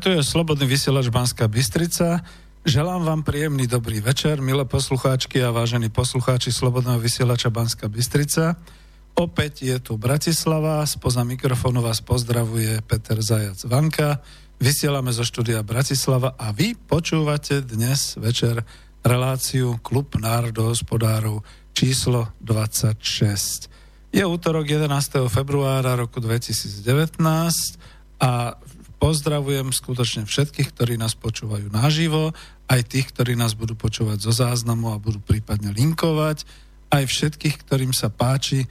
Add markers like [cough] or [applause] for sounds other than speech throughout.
tu je Slobodný vysielač Banská Bystrica. Želám vám príjemný dobrý večer, milé poslucháčky a vážení poslucháči Slobodného vysielača Banská Bystrica. Opäť je tu Bratislava, spoza mikrofónu vás pozdravuje Peter Zajac Vanka. Vysielame zo štúdia Bratislava a vy počúvate dnes večer reláciu Klub národohospodárov číslo 26. Je útorok 11. februára roku 2019 a Pozdravujem skutočne všetkých, ktorí nás počúvajú naživo, aj tých, ktorí nás budú počúvať zo záznamu a budú prípadne linkovať, aj všetkých, ktorým sa páči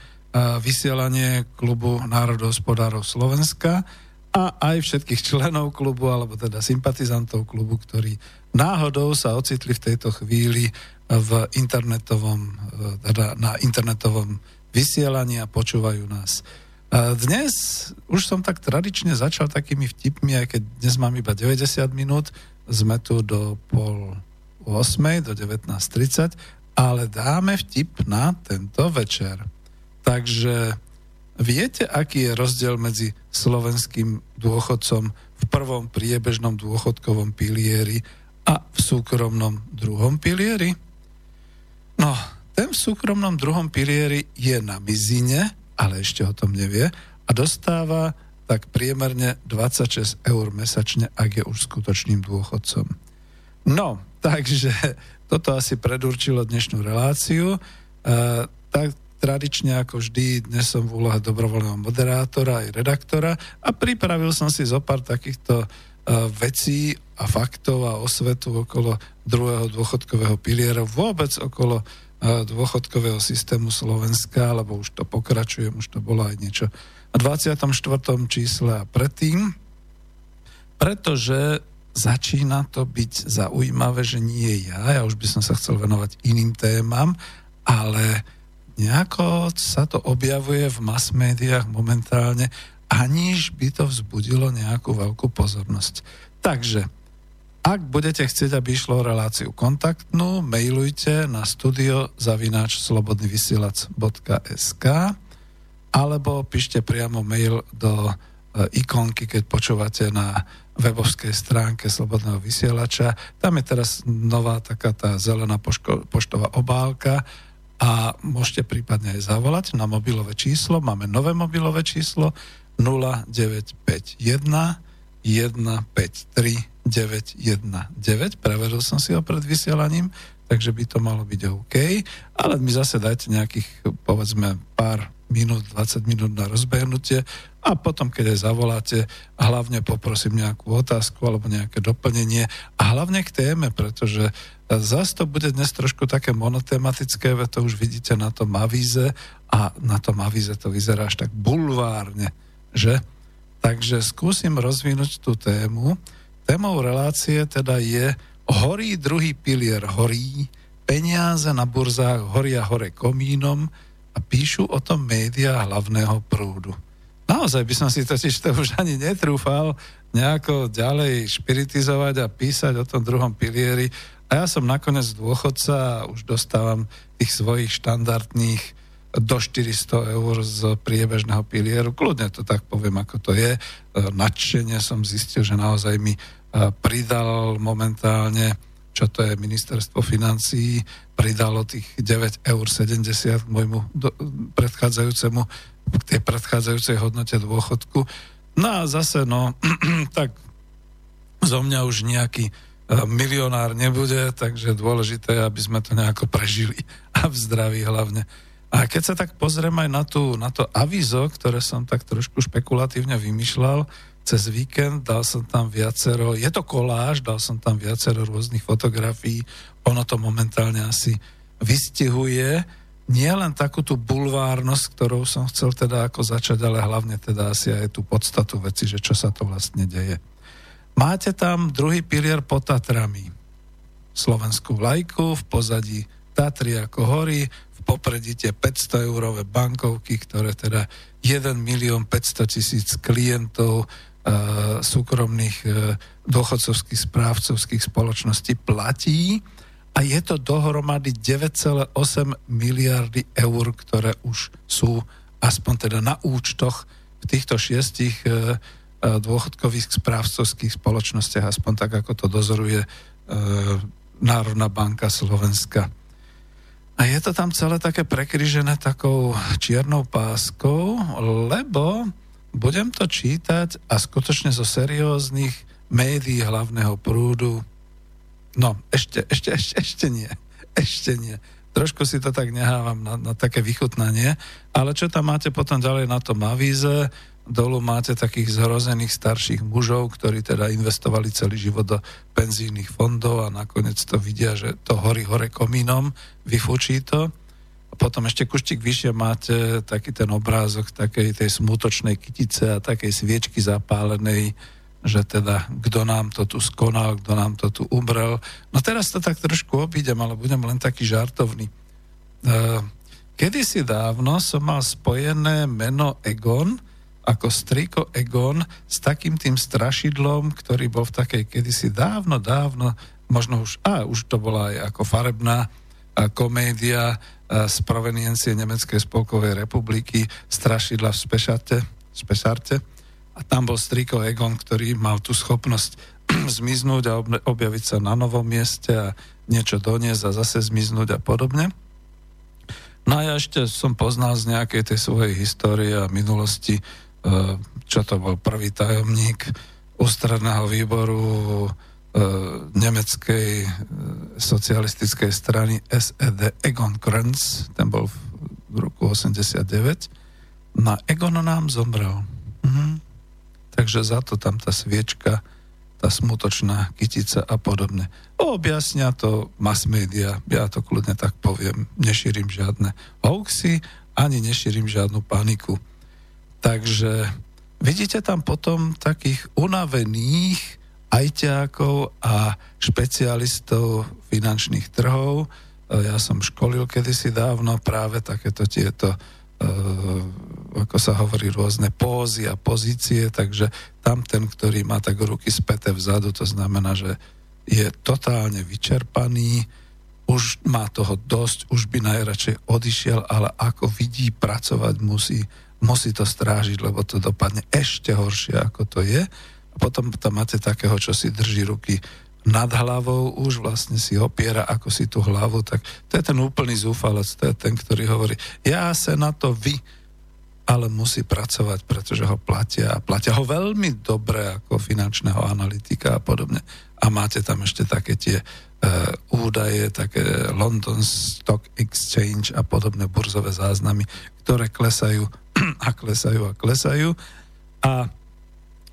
vysielanie klubu národohospodárov Slovenska a aj všetkých členov klubu, alebo teda sympatizantov klubu, ktorí náhodou sa ocitli v tejto chvíli v internetovom, teda na internetovom vysielaní a počúvajú nás. Dnes už som tak tradične začal takými vtipmi, aj keď dnes mám iba 90 minút, sme tu do pol 8, do 19.30, ale dáme vtip na tento večer. Takže viete, aký je rozdiel medzi slovenským dôchodcom v prvom priebežnom dôchodkovom pilieri a v súkromnom druhom pilieri? No, ten v súkromnom druhom pilieri je na mizine, ale ešte o tom nevie a dostáva tak priemerne 26 eur mesačne, ak je už skutočným dôchodcom. No, [laughs] takže toto asi predurčilo dnešnú reláciu. E, tak tradične ako vždy, dnes som v úlohe dobrovoľného moderátora aj redaktora a pripravil som si zo pár takýchto e, vecí a faktov a osvetu okolo druhého dôchodkového piliera, vôbec okolo dôchodkového systému Slovenska, lebo už to pokračuje, už to bolo aj niečo na 24. čísle a predtým, pretože začína to byť zaujímavé, že nie ja, ja už by som sa chcel venovať iným témam, ale nejako sa to objavuje v mass médiách momentálne aniž by to vzbudilo nejakú veľkú pozornosť. Takže, ak budete chcieť, aby išlo reláciu kontaktnú, mailujte na studio zavináč slobodnyvysielac.sk alebo píšte priamo mail do e, ikonky, keď počúvate na webovskej stránke Slobodného vysielača. Tam je teraz nová taká tá zelená poško, poštová obálka a môžete prípadne aj zavolať na mobilové číslo. Máme nové mobilové číslo 0951 153 919. Preveril som si ho pred vysielaním, takže by to malo byť OK. Ale mi zase dajte nejakých, povedzme, pár minút, 20 minút na rozbehnutie a potom, keď aj zavoláte, hlavne poprosím nejakú otázku alebo nejaké doplnenie a hlavne k téme, pretože zase to bude dnes trošku také monotematické, ve to už vidíte na tom avíze a na tom avíze to vyzerá až tak bulvárne, že? Takže skúsim rozvinúť tú tému. Témou relácie teda je horí druhý pilier horí, peniaze na burzách horia hore komínom, a píšu o tom média hlavného prúdu. Naozaj by som si totiž to už ani netrúfal nejako ďalej špiritizovať a písať o tom druhom pilieri. A ja som nakoniec dôchodca a už dostávam tých svojich štandardných do 400 eur z priebežného pilieru. Kľudne to tak poviem, ako to je. E, nadšenie som zistil, že naozaj mi e, pridal momentálne čo to je ministerstvo financií, pridalo tých 9,70 eur k môjmu do, predchádzajúcemu, k tej predchádzajúcej hodnote dôchodku. No a zase, no, [clears throat] tak zo mňa už nejaký e, milionár nebude, takže dôležité aby sme to nejako prežili [laughs] a v zdraví hlavne. A keď sa tak pozriem aj na, tú, na to avizo, ktoré som tak trošku špekulatívne vymýšľal, cez víkend, dal som tam viacero, je to koláž, dal som tam viacero rôznych fotografií, ono to momentálne asi vystihuje nie len takú tú bulvárnosť, ktorou som chcel teda ako začať, ale hlavne teda asi aj tú podstatu veci, že čo sa to vlastne deje. Máte tam druhý pilier pod Tatrami. Slovenskú vlajku, v pozadí Tatry ako hory, v popredí tie 500 eurové bankovky, ktoré teda 1 milión 500 tisíc klientov E, súkromných e, dôchodcovských správcovských spoločností platí a je to dohromady 9,8 miliardy eur, ktoré už sú aspoň teda na účtoch v týchto šiestich e, dôchodkových správcovských spoločnostiach, aspoň tak, ako to dozoruje Národná banka Slovenska. A je to tam celé také prekryžené takou čiernou páskou, lebo budem to čítať a skutočne zo serióznych médií hlavného prúdu. No, ešte, ešte, ešte, ešte nie. Ešte nie. Trošku si to tak nehávam na, na také vychutnanie, ale čo tam máte potom ďalej na tom avíze, dolu máte takých zhrozených starších mužov, ktorí teda investovali celý život do penzijných fondov a nakoniec to vidia, že to horí hore komínom, vyfučí to potom ešte kuštík vyššie máte taký ten obrázok takej tej smutočnej kytice a takej sviečky zapálenej, že teda kto nám to tu skonal, kto nám to tu umrel. No teraz to tak trošku obídem, ale budem len taký žartovný. E, kedysi dávno som mal spojené meno Egon ako striko Egon s takým tým strašidlom, ktorý bol v takej kedysi dávno, dávno, možno už, a už to bola aj ako farebná komédia z proveniencie Nemeckej spolkovej republiky strašidla v Spešarte, Spešarte a tam bol striko Egon, ktorý mal tú schopnosť [clears throat] zmiznúť a objaviť sa na novom mieste a niečo doniesť a zase zmiznúť a podobne. No a ja ešte som poznal z nejakej tej svojej histórie a minulosti, čo to bol prvý tajomník ústredného výboru E, nemeckej e, socialistickej strany SED Egon Krenz, ten bol v roku 89, na Egon nám zomrel. Mhm. Takže za to tam tá sviečka, tá smutočná kytica a podobne. Objasnia to mass media, ja to kľudne tak poviem, nešírim žiadne hoaxy, ani nešírim žiadnu paniku. Takže vidíte tam potom takých unavených, ajťákov a špecialistov finančných trhov. E, ja som školil kedysi dávno práve takéto tieto e, ako sa hovorí, rôzne pózy a pozície, takže tam ten, ktorý má tak ruky späté vzadu, to znamená, že je totálne vyčerpaný, už má toho dosť, už by najradšej odišiel, ale ako vidí pracovať, musí, musí to strážiť, lebo to dopadne ešte horšie, ako to je. A potom tam máte takého, čo si drží ruky nad hlavou, už vlastne si opiera ako si tú hlavu, tak to je ten úplný zúfalec, to je ten, ktorý hovorí, ja sa na to vy, ale musí pracovať, pretože ho platia a platia ho veľmi dobre ako finančného analytika a podobne. A máte tam ešte také tie e, údaje, také London Stock Exchange a podobné burzové záznamy, ktoré klesajú a klesajú a klesajú. A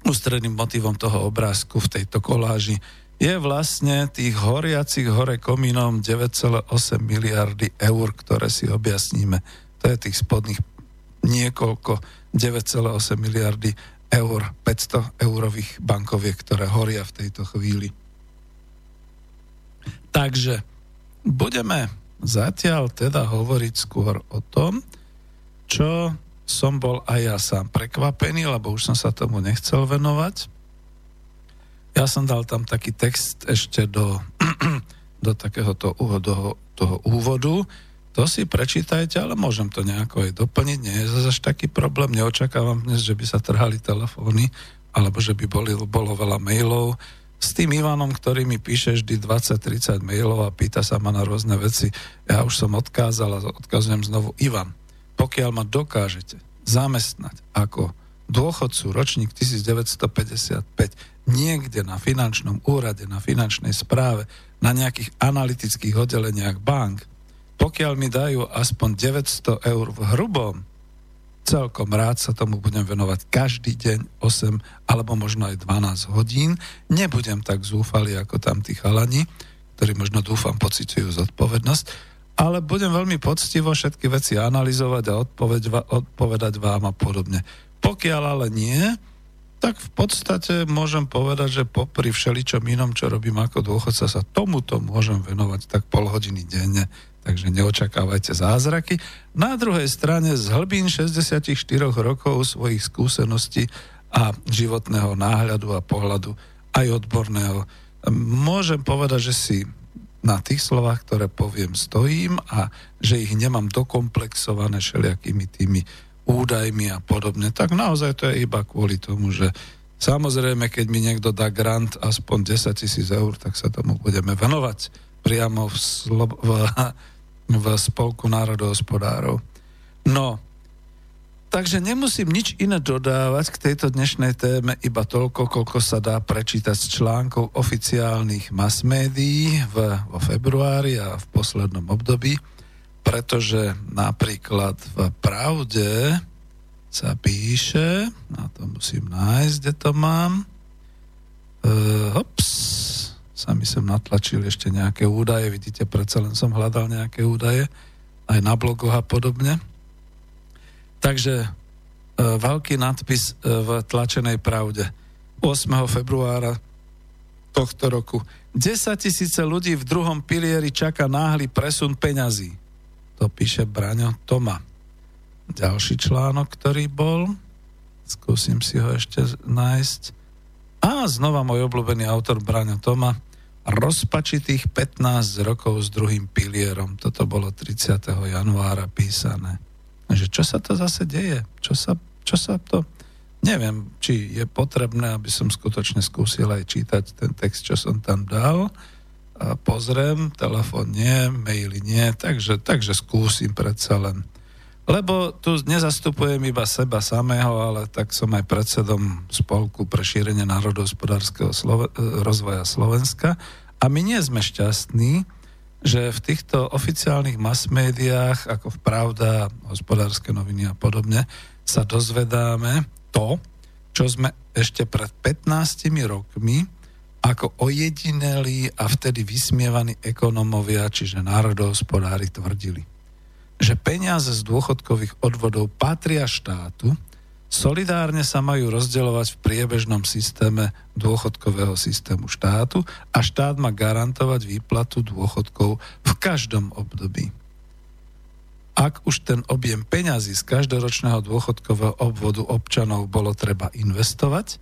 ústredným motivom toho obrázku v tejto koláži je vlastne tých horiacich hore komínom 9,8 miliardy eur, ktoré si objasníme. To je tých spodných niekoľko 9,8 miliardy eur, 500 eurových bankoviek, ktoré horia v tejto chvíli. Takže budeme zatiaľ teda hovoriť skôr o tom, čo som bol aj ja sám prekvapený, lebo už som sa tomu nechcel venovať ja som dal tam taký text ešte do, [clears throat] do takéhoto do, toho úvodu. To si prečítajte, ale môžem to nejako aj doplniť. Nie je zase taký problém. Neočakávam dnes, že by sa trhali telefóny, alebo že by boli, bolo veľa mailov. S tým Ivanom, ktorý mi píše vždy 20-30 mailov a pýta sa ma na rôzne veci, ja už som odkázal a odkazujem znovu. Ivan, pokiaľ ma dokážete zamestnať ako dôchodcu ročník 1955 niekde na finančnom úrade, na finančnej správe, na nejakých analytických oddeleniach bank, pokiaľ mi dajú aspoň 900 eur v hrubom, celkom rád sa tomu budem venovať každý deň 8 alebo možno aj 12 hodín. Nebudem tak zúfali ako tam tí chalani, ktorí možno dúfam pociťujú zodpovednosť, ale budem veľmi poctivo všetky veci analyzovať a odpovedať vám a podobne. Pokiaľ ale nie, tak v podstate môžem povedať, že popri všeličom inom, čo robím ako dôchodca, sa tomuto môžem venovať tak pol hodiny denne, takže neočakávajte zázraky. Na druhej strane z hlbín 64 rokov svojich skúseností a životného náhľadu a pohľadu aj odborného môžem povedať, že si na tých slovách, ktoré poviem, stojím a že ich nemám dokomplexované všelijakými tými údajmi a podobne, tak naozaj to je iba kvôli tomu, že samozrejme, keď mi niekto dá grant aspoň 10 tisíc eur, tak sa tomu budeme venovať priamo v, slo- v, [laughs] v Spolku národohospodárov. No, takže nemusím nič iné dodávať k tejto dnešnej téme, iba toľko, koľko sa dá prečítať z článkov oficiálnych mass médií v, vo februári a v poslednom období pretože napríklad v pravde sa píše, na to musím nájsť, kde to mám, uh, hops, sa mi sem natlačili ešte nejaké údaje, vidíte, predsa len som hľadal nejaké údaje, aj na blogoch a podobne. Takže uh, veľký nadpis uh, v tlačenej pravde 8. februára tohto roku. 10 tisíce ľudí v druhom pilieri čaká náhly presun peňazí to píše Braňo Toma. Ďalší článok, ktorý bol, skúsim si ho ešte nájsť. A znova môj obľúbený autor Braňo Toma, rozpačitých 15 rokov s druhým pilierom. Toto bolo 30. januára písané. Že čo sa to zase deje? Čo sa, čo sa to... Neviem, či je potrebné, aby som skutočne skúsil aj čítať ten text, čo som tam dal pozriem, telefón nie, maily nie, takže, takže skúsim predsa len. Lebo tu nezastupujem iba seba samého, ale tak som aj predsedom Spolku pre šírenie národohospodárskeho Slove- rozvoja Slovenska a my nie sme šťastní, že v týchto oficiálnych mass médiách, ako v Pravda, hospodárske noviny a podobne, sa dozvedáme to, čo sme ešte pred 15 rokmi ako ojedinelí a vtedy vysmievaní ekonomovia, čiže národohospodári tvrdili, že peniaze z dôchodkových odvodov patria štátu, solidárne sa majú rozdeľovať v priebežnom systéme dôchodkového systému štátu a štát má garantovať výplatu dôchodkov v každom období. ak už ten objem peňazí z každoročného dôchodkového obvodu občanov bolo treba investovať,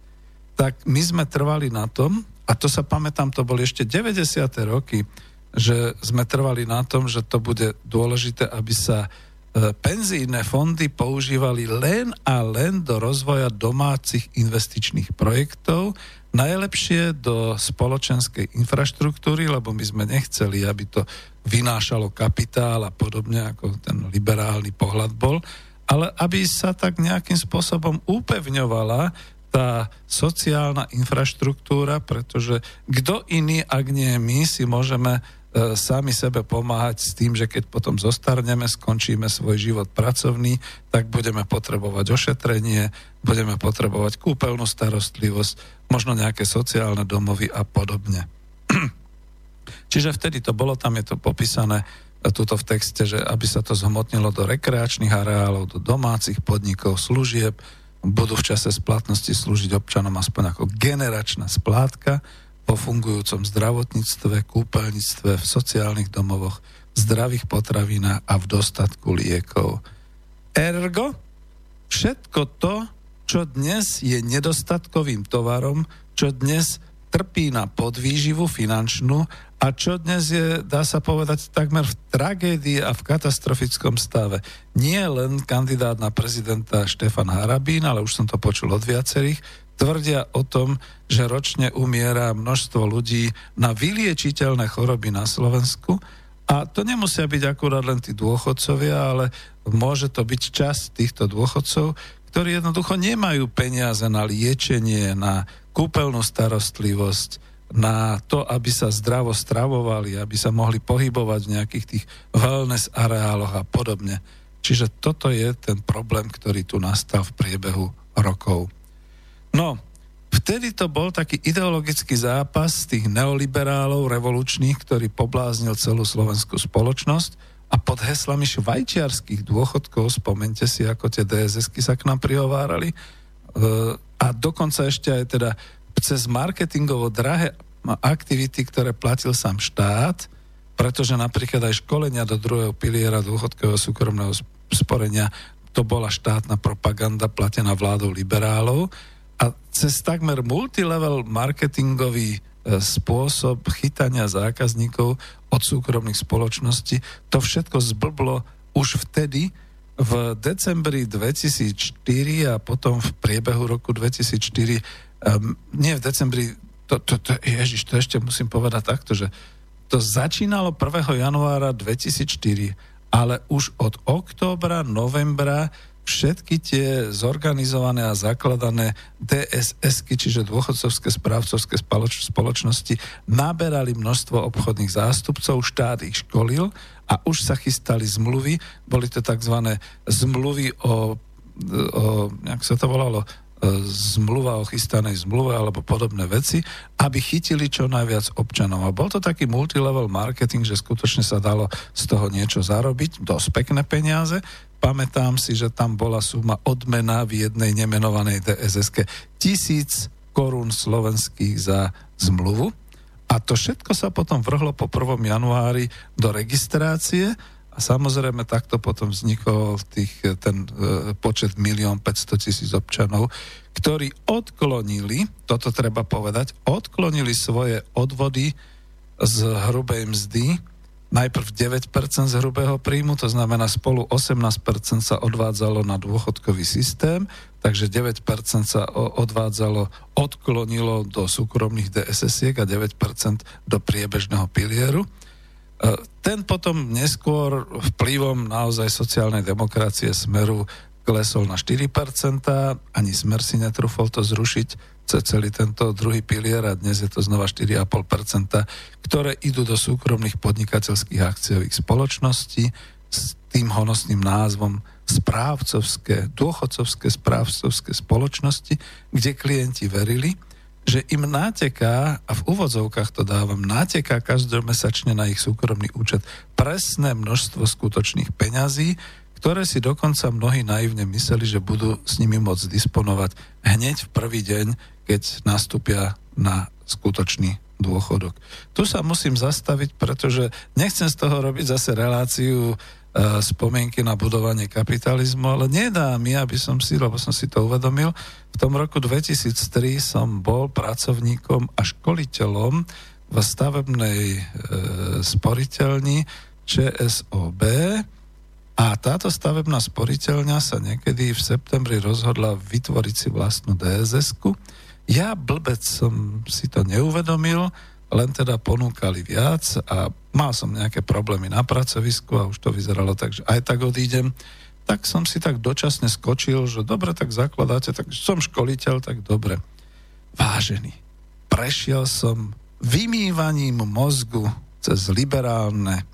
tak my sme trvali na tom, a to sa pamätám, to boli ešte 90. roky, že sme trvali na tom, že to bude dôležité, aby sa penzijné fondy používali len a len do rozvoja domácich investičných projektov, najlepšie do spoločenskej infraštruktúry, lebo my sme nechceli, aby to vynášalo kapitál a podobne, ako ten liberálny pohľad bol, ale aby sa tak nejakým spôsobom upevňovala tá sociálna infraštruktúra, pretože kto iný, ak nie my, si môžeme e, sami sebe pomáhať s tým, že keď potom zostarneme, skončíme svoj život pracovný, tak budeme potrebovať ošetrenie, budeme potrebovať kúpeľnú starostlivosť, možno nejaké sociálne domovy a podobne. [clears throat] Čiže vtedy to bolo, tam je to popísané e, tuto v texte, že aby sa to zhmotnilo do rekreačných areálov, do domácich podnikov, služieb, budú v čase splatnosti slúžiť občanom aspoň ako generačná splátka po fungujúcom zdravotníctve, kúpeľníctve, v sociálnych domovoch, zdravých potravinách a v dostatku liekov. Ergo, všetko to, čo dnes je nedostatkovým tovarom, čo dnes trpí na podvýživu finančnú a čo dnes je, dá sa povedať, takmer v tragédii a v katastrofickom stave. Nie len kandidát na prezidenta Štefan Harabín, ale už som to počul od viacerých, tvrdia o tom, že ročne umiera množstvo ľudí na vyliečiteľné choroby na Slovensku a to nemusia byť akurát len tí dôchodcovia, ale môže to byť časť týchto dôchodcov, ktorí jednoducho nemajú peniaze na liečenie, na kúpeľnú starostlivosť, na to, aby sa zdravo stravovali, aby sa mohli pohybovať v nejakých tých wellness areáloch a podobne. Čiže toto je ten problém, ktorý tu nastal v priebehu rokov. No, vtedy to bol taký ideologický zápas tých neoliberálov revolučných, ktorý pobláznil celú slovenskú spoločnosť. A pod heslami švajčiarských dôchodkov, spomente si, ako tie DSS-ky sa k nám prihovárali, e, a dokonca ešte aj teda cez marketingovo drahé aktivity, ktoré platil sám štát, pretože napríklad aj školenia do druhého piliera dôchodkového súkromného sporenia to bola štátna propaganda platená vládou liberálov cez takmer multilevel marketingový e, spôsob chytania zákazníkov od súkromných spoločností, to všetko zblblo už vtedy, v decembri 2004 a potom v priebehu roku 2004 um, nie v decembri, to, to, to, ježiš, to ešte musím povedať takto, že to začínalo 1. januára 2004, ale už od októbra, novembra všetky tie zorganizované a zakladané DSS-ky, čiže dôchodcovské správcovské spoločnosti, naberali množstvo obchodných zástupcov, štát ich školil a už sa chystali zmluvy, boli to tzv. zmluvy o, o jak sa to volalo, zmluva o chystanej zmluve alebo podobné veci, aby chytili čo najviac občanov. A bol to taký multilevel marketing, že skutočne sa dalo z toho niečo zarobiť, dosť pekné peniaze. Pamätám si, že tam bola suma odmena v jednej nemenovanej DSS tisíc korún slovenských za zmluvu. A to všetko sa potom vrhlo po 1. januári do registrácie a samozrejme takto potom vznikol tých, ten e, počet milión 500 tisíc občanov, ktorí odklonili, toto treba povedať, odklonili svoje odvody z hrubej mzdy, najprv 9% z hrubého príjmu, to znamená spolu 18% sa odvádzalo na dôchodkový systém, takže 9% sa odvádzalo, odklonilo do súkromných DSS-iek a 9% do priebežného pilieru. E, ten potom neskôr vplyvom naozaj sociálnej demokracie Smeru klesol na 4%, ani Smer si netrúfol to zrušiť, celý tento druhý pilier a dnes je to znova 4,5%, ktoré idú do súkromných podnikateľských akciových spoločností s tým honosným názvom správcovské, dôchodcovské správcovské spoločnosti, kde klienti verili, že im náteká, a v úvodzovkách to dávam, náteká každomesačne na ich súkromný účet presné množstvo skutočných peňazí, ktoré si dokonca mnohí naivne mysleli, že budú s nimi môcť disponovať hneď v prvý deň, keď nastúpia na skutočný dôchodok. Tu sa musím zastaviť, pretože nechcem z toho robiť zase reláciu spomienky na budovanie kapitalizmu, ale nedá mi, aby som si, lebo som si to uvedomil, v tom roku 2003 som bol pracovníkom a školiteľom v stavebnej e, sporiteľni ČSOB a táto stavebná sporiteľňa sa niekedy v septembri rozhodla vytvoriť si vlastnú dss -ku. Ja blbec som si to neuvedomil, len teda ponúkali viac a mal som nejaké problémy na pracovisku a už to vyzeralo tak, že aj tak odídem, tak som si tak dočasne skočil, že dobre, tak zakladáte, tak som školiteľ, tak dobre. Vážený, prešiel som vymývaním mozgu cez liberálne,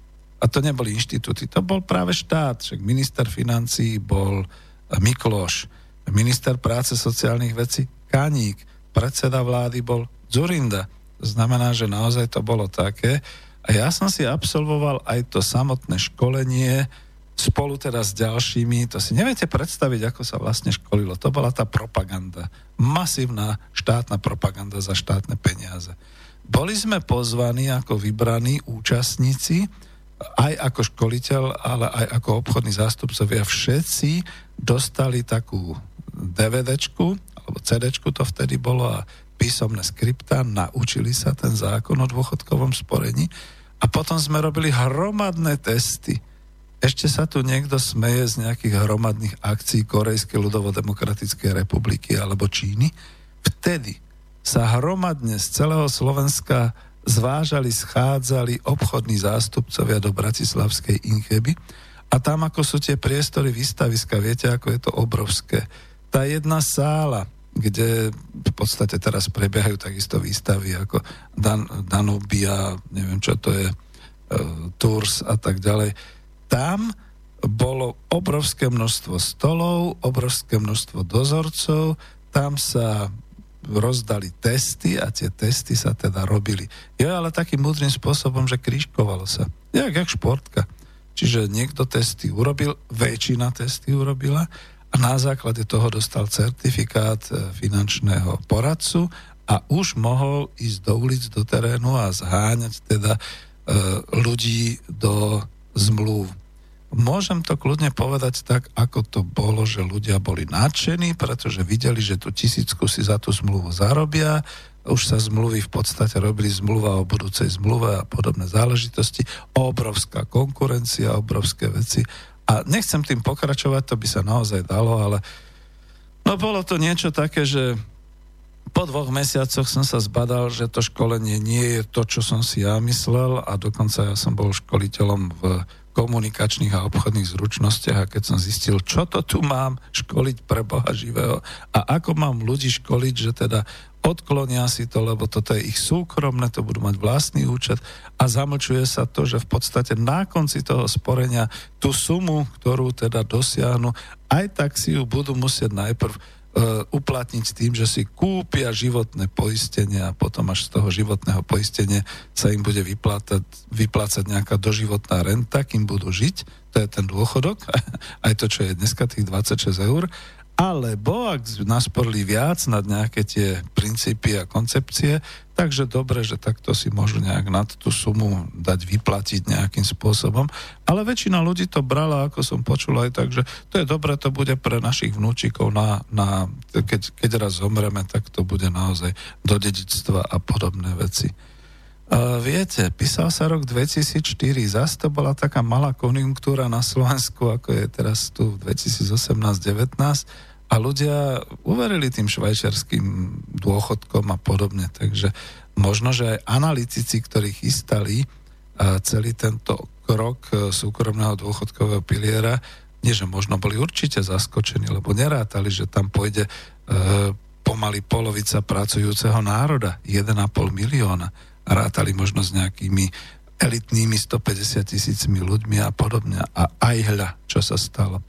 a to neboli inštitúty, to bol práve štát, však minister financí bol Mikloš, minister práce sociálnych vecí Kaník, predseda vlády bol Zurinda, znamená, že naozaj to bolo také. A ja som si absolvoval aj to samotné školenie spolu teda s ďalšími. To si neviete predstaviť, ako sa vlastne školilo. To bola tá propaganda. Masívna štátna propaganda za štátne peniaze. Boli sme pozvaní ako vybraní účastníci, aj ako školiteľ, ale aj ako obchodní zástupcovia. Všetci dostali takú DVDčku, alebo CDčku to vtedy bolo a písomné skripta, naučili sa ten zákon o dôchodkovom sporení a potom sme robili hromadné testy. Ešte sa tu niekto smeje z nejakých hromadných akcií Korejskej ľudovo-demokratickej republiky alebo Číny. Vtedy sa hromadne z celého Slovenska zvážali, schádzali obchodní zástupcovia do Bratislavskej Incheby a tam, ako sú tie priestory výstaviska, viete, ako je to obrovské. Tá jedna sála, kde v podstate teraz prebiehajú takisto výstavy ako Dan, Danubia, neviem čo to je, uh, Tours a tak ďalej. Tam bolo obrovské množstvo stolov, obrovské množstvo dozorcov, tam sa rozdali testy a tie testy sa teda robili. Je ale takým múdrym spôsobom, že krížkovalo sa. Jak, jak športka. Čiže niekto testy urobil, väčšina testy urobila a na základe toho dostal certifikát e, finančného poradcu a už mohol ísť do ulic, do terénu a zháňať teda e, ľudí do zmluv. Môžem to kľudne povedať tak, ako to bolo, že ľudia boli nadšení, pretože videli, že tú tisícku si za tú zmluvu zarobia, už sa zmluvy v podstate robili zmluva o budúcej zmluve a podobné záležitosti, obrovská konkurencia, obrovské veci. A nechcem tým pokračovať, to by sa naozaj dalo, ale no bolo to niečo také, že po dvoch mesiacoch som sa zbadal, že to školenie nie je to, čo som si ja myslel a dokonca ja som bol školiteľom v komunikačných a obchodných zručnostiach a keď som zistil, čo to tu mám školiť pre Boha živého a ako mám ľudí školiť, že teda odklonia si to, lebo toto je ich súkromné, to budú mať vlastný účet a zamlčuje sa to, že v podstate na konci toho sporenia tú sumu, ktorú teda dosiahnu, aj tak si ju budú musieť najprv uplatniť tým, že si kúpia životné poistenie a potom až z toho životného poistenia sa im bude vyplácať, vyplácať nejaká doživotná renta, kým budú žiť, to je ten dôchodok, [laughs] aj to, čo je dneska tých 26 eur alebo ak nasporli viac nad nejaké tie princípy a koncepcie, takže dobre, že takto si môžu nejak nad tú sumu dať vyplatiť nejakým spôsobom. Ale väčšina ľudí to brala, ako som počul aj tak, že to je dobre, to bude pre našich vnúčikov, na, na, keď, keď raz zomreme, tak to bude naozaj do dedictva a podobné veci. Uh, viete, písal sa rok 2004, zase to bola taká malá konjunktúra na Slovensku, ako je teraz tu 2018-19 a ľudia uverili tým švajčiarským dôchodkom a podobne. Takže možno, že aj analytici, ktorí chystali celý tento krok e, súkromného dôchodkového piliera, nie že možno boli určite zaskočení, lebo nerátali, že tam pôjde e, pomaly polovica pracujúceho národa, 1,5 milióna. Rátali možno s nejakými elitnými 150 tisícmi ľuďmi a podobne. A aj hľa, čo sa stalo.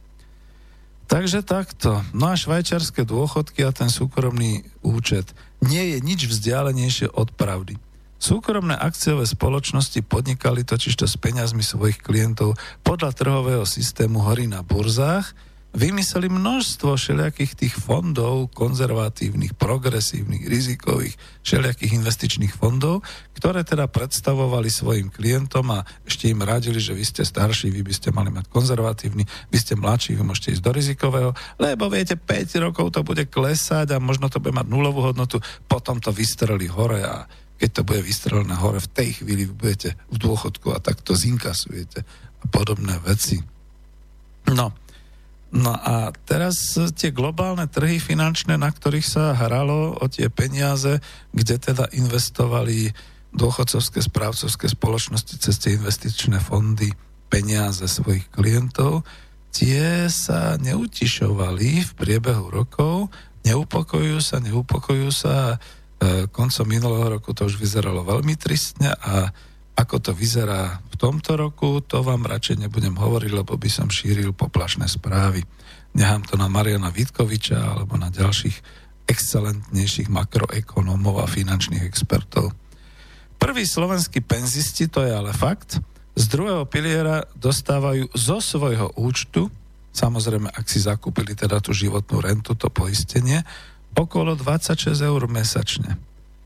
Takže takto. No a švajčiarske dôchodky a ten súkromný účet nie je nič vzdialenejšie od pravdy. Súkromné akciové spoločnosti podnikali totižto s peňazmi svojich klientov podľa trhového systému hory na burzách, vymysleli množstvo všelijakých tých fondov, konzervatívnych, progresívnych, rizikových, všelijakých investičných fondov, ktoré teda predstavovali svojim klientom a ešte im radili, že vy ste starší, vy by ste mali mať konzervatívny, vy ste mladší, vy môžete ísť do rizikového, lebo viete, 5 rokov to bude klesať a možno to bude mať nulovú hodnotu, potom to vystreli hore a keď to bude vystrelené hore, v tej chvíli budete v dôchodku a tak to zinkasujete a podobné veci. No, No a teraz tie globálne trhy finančné, na ktorých sa hralo o tie peniaze, kde teda investovali dôchodcovské správcovské spoločnosti cez tie investičné fondy peniaze svojich klientov, tie sa neutišovali v priebehu rokov, neupokojujú sa, neupokojujú sa. E, koncom minulého roku to už vyzeralo veľmi tristne a ako to vyzerá v tomto roku, to vám radšej nebudem hovoriť, lebo by som šíril poplašné správy. Nechám to na Mariana Vitkoviča alebo na ďalších excelentnejších makroekonómov a finančných expertov. Prví slovenskí penzisti, to je ale fakt, z druhého piliera dostávajú zo svojho účtu, samozrejme, ak si zakúpili teda tú životnú rentu, to poistenie, okolo 26 eur mesačne.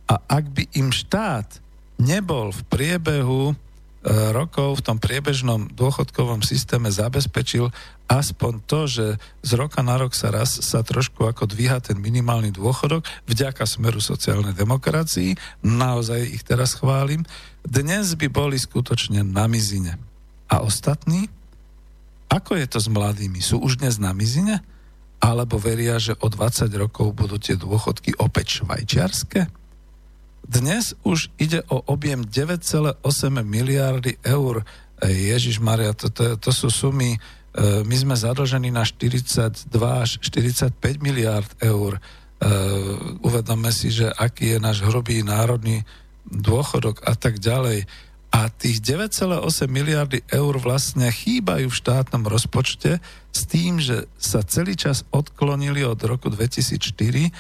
A ak by im štát nebol v priebehu e, rokov v tom priebežnom dôchodkovom systéme zabezpečil aspoň to, že z roka na rok sa raz sa trošku ako dvíha ten minimálny dôchodok vďaka smeru sociálnej demokracii, naozaj ich teraz chválim, dnes by boli skutočne na mizine. A ostatní? Ako je to s mladými? Sú už dnes na mizine? Alebo veria, že o 20 rokov budú tie dôchodky opäť švajčiarske? Dnes už ide o objem 9,8 miliardy eur. Ježiš Maria, to, to, to sú sumy, e, my sme zadlžení na 42 až 45 miliard eur. E, uvedome si, že aký je náš hrubý národný dôchodok a tak ďalej. A tých 9,8 miliardy eur vlastne chýbajú v štátnom rozpočte s tým, že sa celý čas odklonili od roku 2004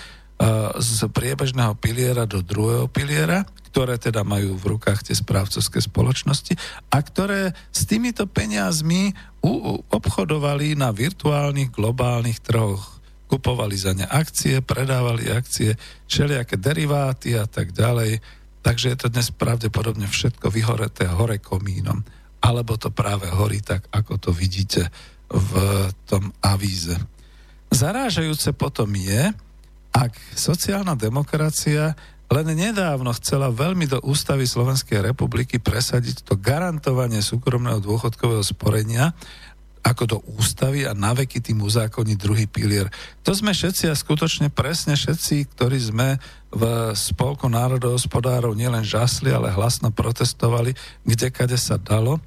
z priebežného piliera do druhého piliera, ktoré teda majú v rukách tie správcovské spoločnosti a ktoré s týmito peniazmi u- obchodovali na virtuálnych globálnych trhoch. Kupovali za ne akcie, predávali akcie, všelijaké deriváty a tak ďalej. Takže je to dnes pravdepodobne všetko vyhoreté hore komínom. Alebo to práve horí tak, ako to vidíte v tom avíze. Zarážajúce potom je, ak sociálna demokracia len nedávno chcela veľmi do ústavy Slovenskej republiky presadiť to garantovanie súkromného dôchodkového sporenia ako do ústavy a naveky tým uzákoniť druhý pilier. To sme všetci a skutočne presne všetci, ktorí sme v spolku národohospodárov nielen žasli, ale hlasno protestovali, kde kade sa dalo,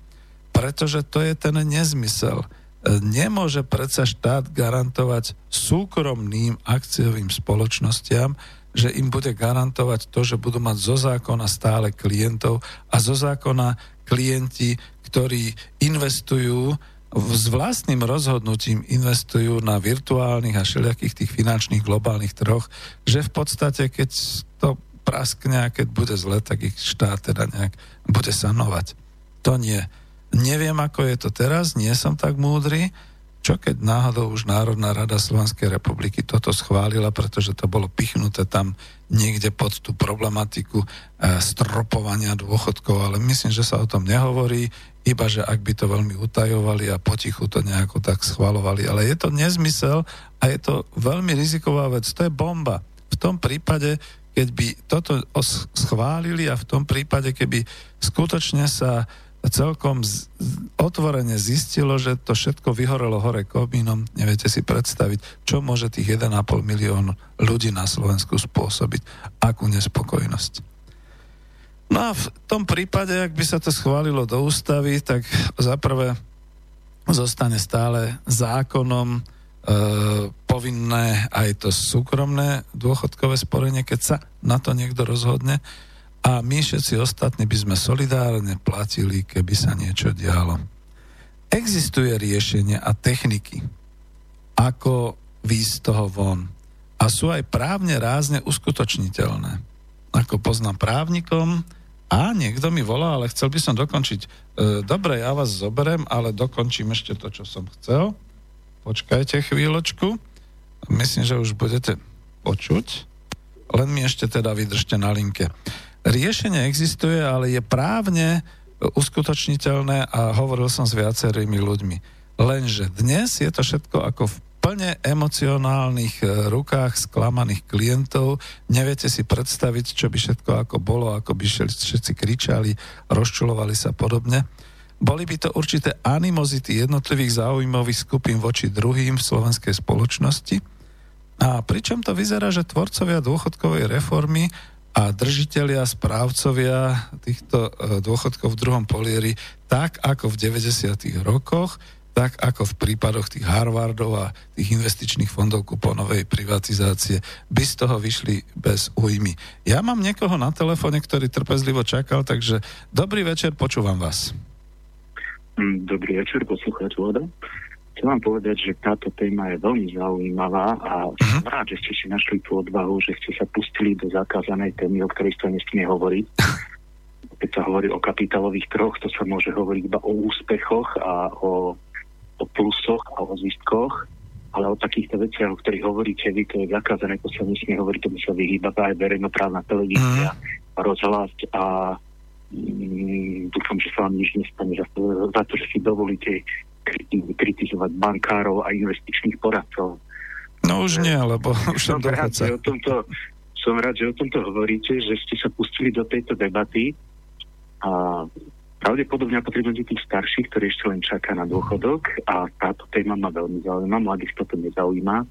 pretože to je ten nezmysel nemôže predsa štát garantovať súkromným akciovým spoločnostiam, že im bude garantovať to, že budú mať zo zákona stále klientov a zo zákona klienti, ktorí investujú s vlastným rozhodnutím investujú na virtuálnych a všelijakých tých finančných globálnych trhoch, že v podstate, keď to praskne a keď bude zle, tak ich štát teda nejak bude sanovať. To nie. Neviem, ako je to teraz, nie som tak múdry, čo keď náhodou už Národná rada Slovenskej republiky toto schválila, pretože to bolo pichnuté tam niekde pod tú problematiku e, stropovania dôchodkov, ale myslím, že sa o tom nehovorí, iba že ak by to veľmi utajovali a potichu to nejako tak schvalovali. Ale je to nezmysel a je to veľmi riziková vec. To je bomba. V tom prípade, keď by toto schválili a v tom prípade, keby skutočne sa celkom z, otvorene zistilo, že to všetko vyhorelo hore komínom. Neviete si predstaviť, čo môže tých 1,5 milión ľudí na Slovensku spôsobiť, akú nespokojnosť. No a v tom prípade, ak by sa to schválilo do ústavy, tak zaprvé zostane stále zákonom e, povinné aj to súkromné dôchodkové sporenie, keď sa na to niekto rozhodne a my všetci ostatní by sme solidárne platili, keby sa niečo dialo. Existuje riešenie a techniky, ako výjsť z toho von. A sú aj právne rázne uskutočniteľné. Ako poznám právnikom, a niekto mi volá, ale chcel by som dokončiť. E, dobre, ja vás zoberem, ale dokončím ešte to, čo som chcel. počkajte chvíľočku. Myslím, že už budete počuť. Len mi ešte teda vydržte na linke. Riešenie existuje, ale je právne uskutočniteľné a hovoril som s viacerými ľuďmi. Lenže dnes je to všetko ako v plne emocionálnych e, rukách sklamaných klientov. Neviete si predstaviť, čo by všetko ako bolo, ako by všetci kričali, rozčulovali sa podobne. Boli by to určité animozity jednotlivých záujmových skupín voči druhým v slovenskej spoločnosti. A pričom to vyzerá, že tvorcovia dôchodkovej reformy a držiteľia, správcovia týchto e, dôchodkov v druhom polieri, tak ako v 90. rokoch, tak ako v prípadoch tých Harvardov a tých investičných fondov kuponovej privatizácie, by z toho vyšli bez újmy. Ja mám niekoho na telefóne, ktorý trpezlivo čakal, takže dobrý večer, počúvam vás. Mm, dobrý večer, poslucháč Voda. Chcem vám povedať, že táto téma je veľmi zaujímavá a uh-huh. som rád, že ste si našli tú odvahu, že ste sa pustili do zakázanej témy, o ktorej sa nesmie hovoriť. [laughs] Keď sa hovorí o kapitálových troch, to sa môže hovoriť iba o úspechoch a o, o plusoch a o zistkoch, ale o takýchto veciach, o ktorých hovoríte vy, to je zakázané, to sa nesmie hovoriť, to by sa vyhýba aj verejnoprávna televízia, uh-huh. rozhlas a mm, dúfam, že sa vám nič nestane za to, za to, že si dovolíte kritizovať bankárov a investičných poradcov. No už nie, lebo [laughs] už som rád, že o tomto, som rád, že o tomto hovoríte, že ste sa pustili do tejto debaty a pravdepodobne potrebujem tých starších, ktorí ešte len čaká na dôchodok a táto téma ma veľmi zaujíma, mladých toto nezaujíma.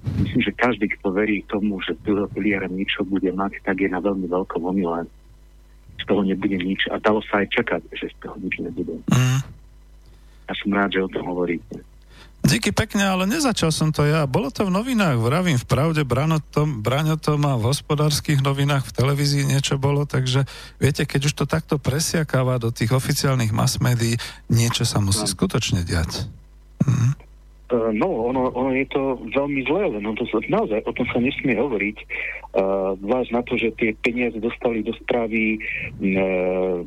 Myslím, že každý, kto verí tomu, že druhého piliera niečo bude mať, tak je na veľmi veľkom omyle. Z toho nebude nič a dalo sa aj čakať, že z toho nič nebude. Mm. Ja som rád, že o tom hovoríte. Díky pekne, ale nezačal som to ja. Bolo to v novinách, vravím v pravde, Branotom, Braňotom a v hospodárskych novinách, v televízii niečo bolo, takže viete, keď už to takto presiakáva do tých oficiálnych mass médií, niečo sa musí skutočne diať. Mhm. Uh, no, ono, ono je to veľmi zlé, len to, naozaj o tom sa nesmie hovoriť. Uh, Váž na to, že tie peniaze dostali do správy uh,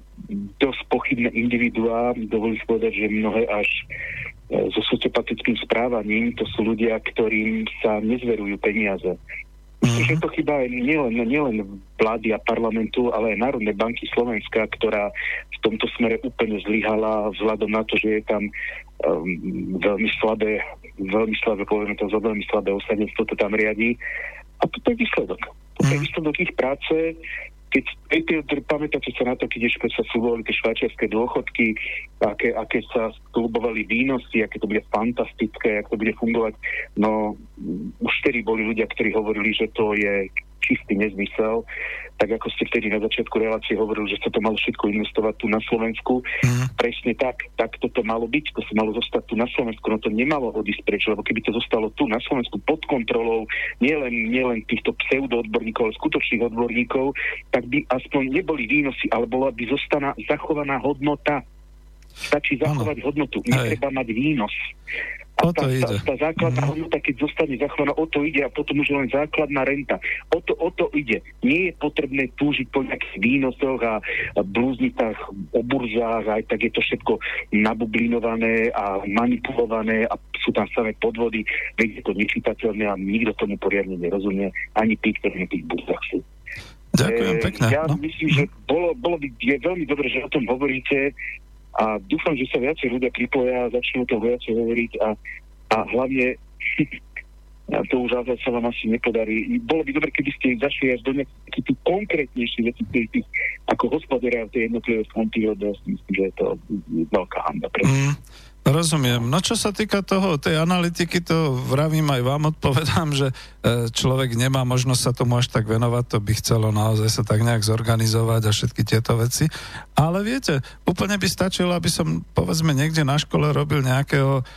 dosť pochybné individuá, dovolím povedať, že mnohé až uh, so sociopatickým správaním, to sú ľudia, ktorým sa nezverujú peniaze. Myslím, že to chyba aj nielen, nielen vlády a parlamentu, ale aj Národnej banky Slovenska, ktorá v tomto smere úplne zlyhala vzhľadom na to, že je tam um, veľmi slabé, veľmi slabé, povieme to, veľmi slabé osadenstvo to tam riadi. A to je výsledok. To je mhm. výsledok ich práce, keď, keď pamätáte sa na to, keď ešte sa slubovali tie švajčiarske dôchodky, aké, aké sa slubovali výnosy, aké to bude fantastické, ako to bude fungovať, no už vtedy boli ľudia, ktorí hovorili, že to je čistý nezmysel, tak ako ste vtedy na začiatku relácie hovorili, že sa to malo všetko investovať tu na Slovensku. Mm. Presne tak, tak toto malo byť, to sa malo zostať tu na Slovensku, no to nemalo odísť preč, lebo keby to zostalo tu na Slovensku pod kontrolou nielen, nielen týchto pseudoodborníkov, ale skutočných odborníkov, tak by aspoň neboli výnosy, ale bola by zostaná zachovaná hodnota. Stačí zachovať ano. hodnotu, netreba mať výnos. A tá, tá, tá základná mm. hodnota, keď zostane zachovaná, o to ide a potom už len základná renta. O to, o to ide. Nie je potrebné túžiť po nejakých výnosoch a, a blúznitách o burzách, aj tak je to všetko nabublinované a manipulované a sú tam samé podvody, veď je to nečitateľné a nikto tomu poriadne nerozumie, ani tí, ktorí na tých burzách sú. Ďakujem e, pekne. Ja no. myslím, že bolo, bolo by je veľmi dobré, že o tom hovoríte a dúfam, že sa viacej ľudia pripoja začnú to viacej hovoriť a, a hlavne [laughs] a to už sa vám asi nepodarí. Bolo by dobre, keby ste zašli až do nejakých tých konkrétnejších vecí, tých, ako hospodária v tej jednotlivé fronty, myslím, že je to veľká hamba pre mm. Rozumiem. No čo sa týka toho, tej analytiky, to vravím aj vám, odpovedám, že e, človek nemá možnosť sa tomu až tak venovať, to by chcelo naozaj sa tak nejak zorganizovať a všetky tieto veci. Ale viete, úplne by stačilo, aby som povedzme niekde na škole robil nejakého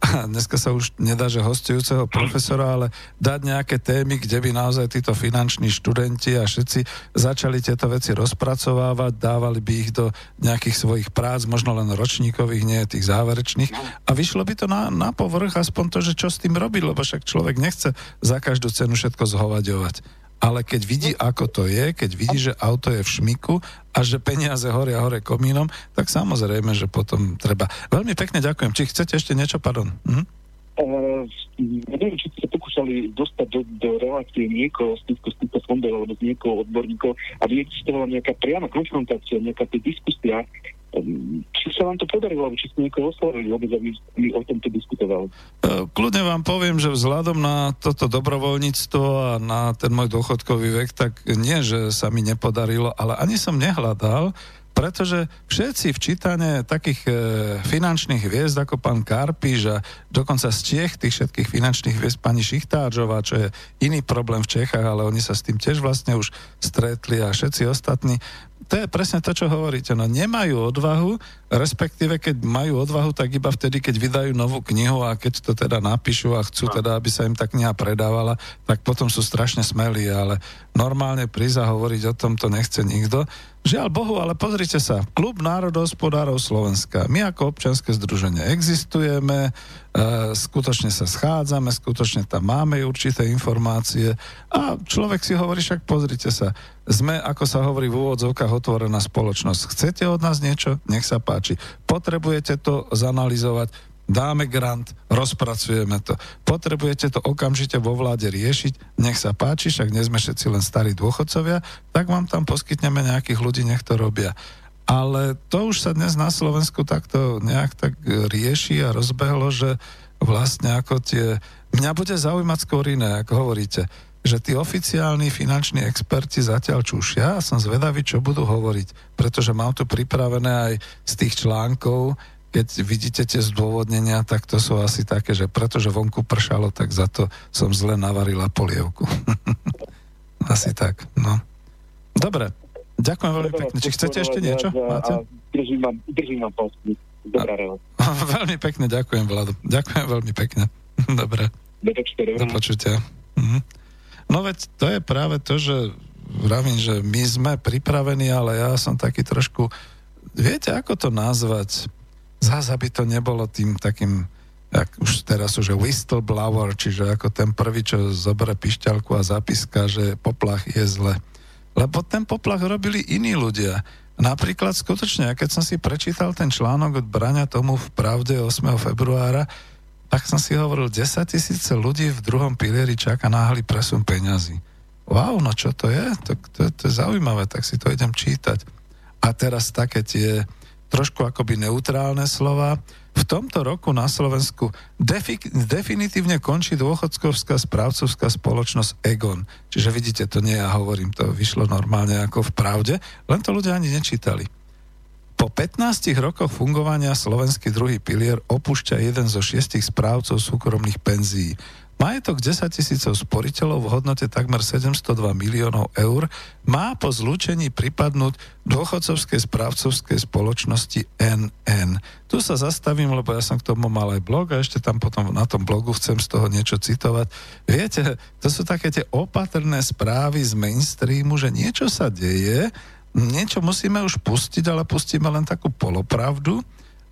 [coughs] dneska sa už nedá, že hostujúceho profesora, ale dať nejaké témy, kde by naozaj títo finanční študenti a všetci začali tieto veci rozpracovávať, dávali by ich do nejakých svojich prác, možno len ročníkových, nie tých záverečných. A vyšlo by to na, na povrch aspoň to, že čo s tým robiť, lebo však človek nechce za každú cenu všetko zhovaďovať ale keď vidí, ako to je, keď vidí, že auto je v šmiku a že peniaze horia hore komínom, tak samozrejme, že potom treba. Veľmi pekne ďakujem. Či chcete ešte niečo? Pardon. Hm? Neviem, či ste pokúšali dostať do, do relácie niekoho z týchto, týchto fondov alebo z niekoho odborníkov, aby existovala nejaká priama konfrontácia, nejaká diskusia či sa vám to podarilo, či ste niekoho oslovili aby mi o tomto diskutoval? E, kľudne vám poviem, že vzhľadom na toto dobrovoľníctvo a na ten môj dôchodkový vek, tak nie, že sa mi nepodarilo, ale ani som nehľadal, pretože všetci v čítane takých e, finančných hviezd ako pán Karpiš a dokonca z Čech, tých všetkých finančných hviezd pani Šichtářová, čo je iný problém v Čechách, ale oni sa s tým tiež vlastne už stretli a všetci ostatní, to je presne to, čo hovoríte. No nemajú odvahu, respektíve keď majú odvahu, tak iba vtedy, keď vydajú novú knihu a keď to teda napíšu a chcú teda, aby sa im tá kniha predávala, tak potom sú strašne smelí, ale normálne prísť a hovoriť o tom to nechce nikto. Žiaľ Bohu, ale pozrite sa, Klub národohospodárov Slovenska, my ako občianske združenie existujeme, e, skutočne sa schádzame, skutočne tam máme určité informácie a človek si hovorí, však pozrite sa, sme, ako sa hovorí v úvodzovkách, otvorená spoločnosť. Chcete od nás niečo? Nech sa páči. Potrebujete to zanalizovať? Dáme grant, rozpracujeme to. Potrebujete to okamžite vo vláde riešiť? Nech sa páči, však nie sme všetci len starí dôchodcovia, tak vám tam poskytneme nejakých ľudí, nech to robia. Ale to už sa dnes na Slovensku takto nejak tak rieši a rozbehlo, že vlastne ako tie... Mňa bude zaujímať skôr iné, ako hovoríte že tí oficiálni finanční experti zatiaľ čušia a som zvedavý, čo budú hovoriť, pretože mám tu pripravené aj z tých článkov, keď vidíte tie zdôvodnenia, tak to sú asi také, že pretože vonku pršalo, tak za to som zle navarila polievku. [laughs] asi tak, no. Dobre, ďakujem veľmi pekne. Či chcete ešte niečo? Máte? Držím vám, držím vám Dobrá [laughs] Veľmi pekne ďakujem, Vlado. Ďakujem veľmi pekne. [laughs] Dobre. Do počutia. Mhm. No veď to je práve to, že vravím, že my sme pripravení, ale ja som taký trošku... Viete, ako to nazvať? Zás, aby to nebolo tým takým jak už teraz už whistleblower, čiže ako ten prvý, čo zoberie pišťalku a zapíska, že poplach je zle. Lebo ten poplach robili iní ľudia. Napríklad skutočne, keď som si prečítal ten článok od Braňa tomu v Pravde 8. februára, tak som si hovoril, 10 tisíce ľudí v druhom pilieri čaká náhly presun peňazí. Wow, no čo to je? To, to, to je zaujímavé, tak si to idem čítať. A teraz také tie trošku akoby neutrálne slova. V tomto roku na Slovensku defi- definitívne končí dôchodcovská správcovská spoločnosť Egon. Čiže vidíte, to nie ja hovorím, to vyšlo normálne ako v pravde, len to ľudia ani nečítali. Po 15 rokoch fungovania slovenský druhý pilier opúšťa jeden zo šiestich správcov súkromných penzií. Majetok 10 tisícov sporiteľov v hodnote takmer 702 miliónov eur má po zlúčení pripadnúť dôchodcovskej správcovskej spoločnosti NN. Tu sa zastavím, lebo ja som k tomu mal aj blog a ešte tam potom na tom blogu chcem z toho niečo citovať. Viete, to sú také tie opatrné správy z mainstreamu, že niečo sa deje, niečo musíme už pustiť, ale pustíme len takú polopravdu,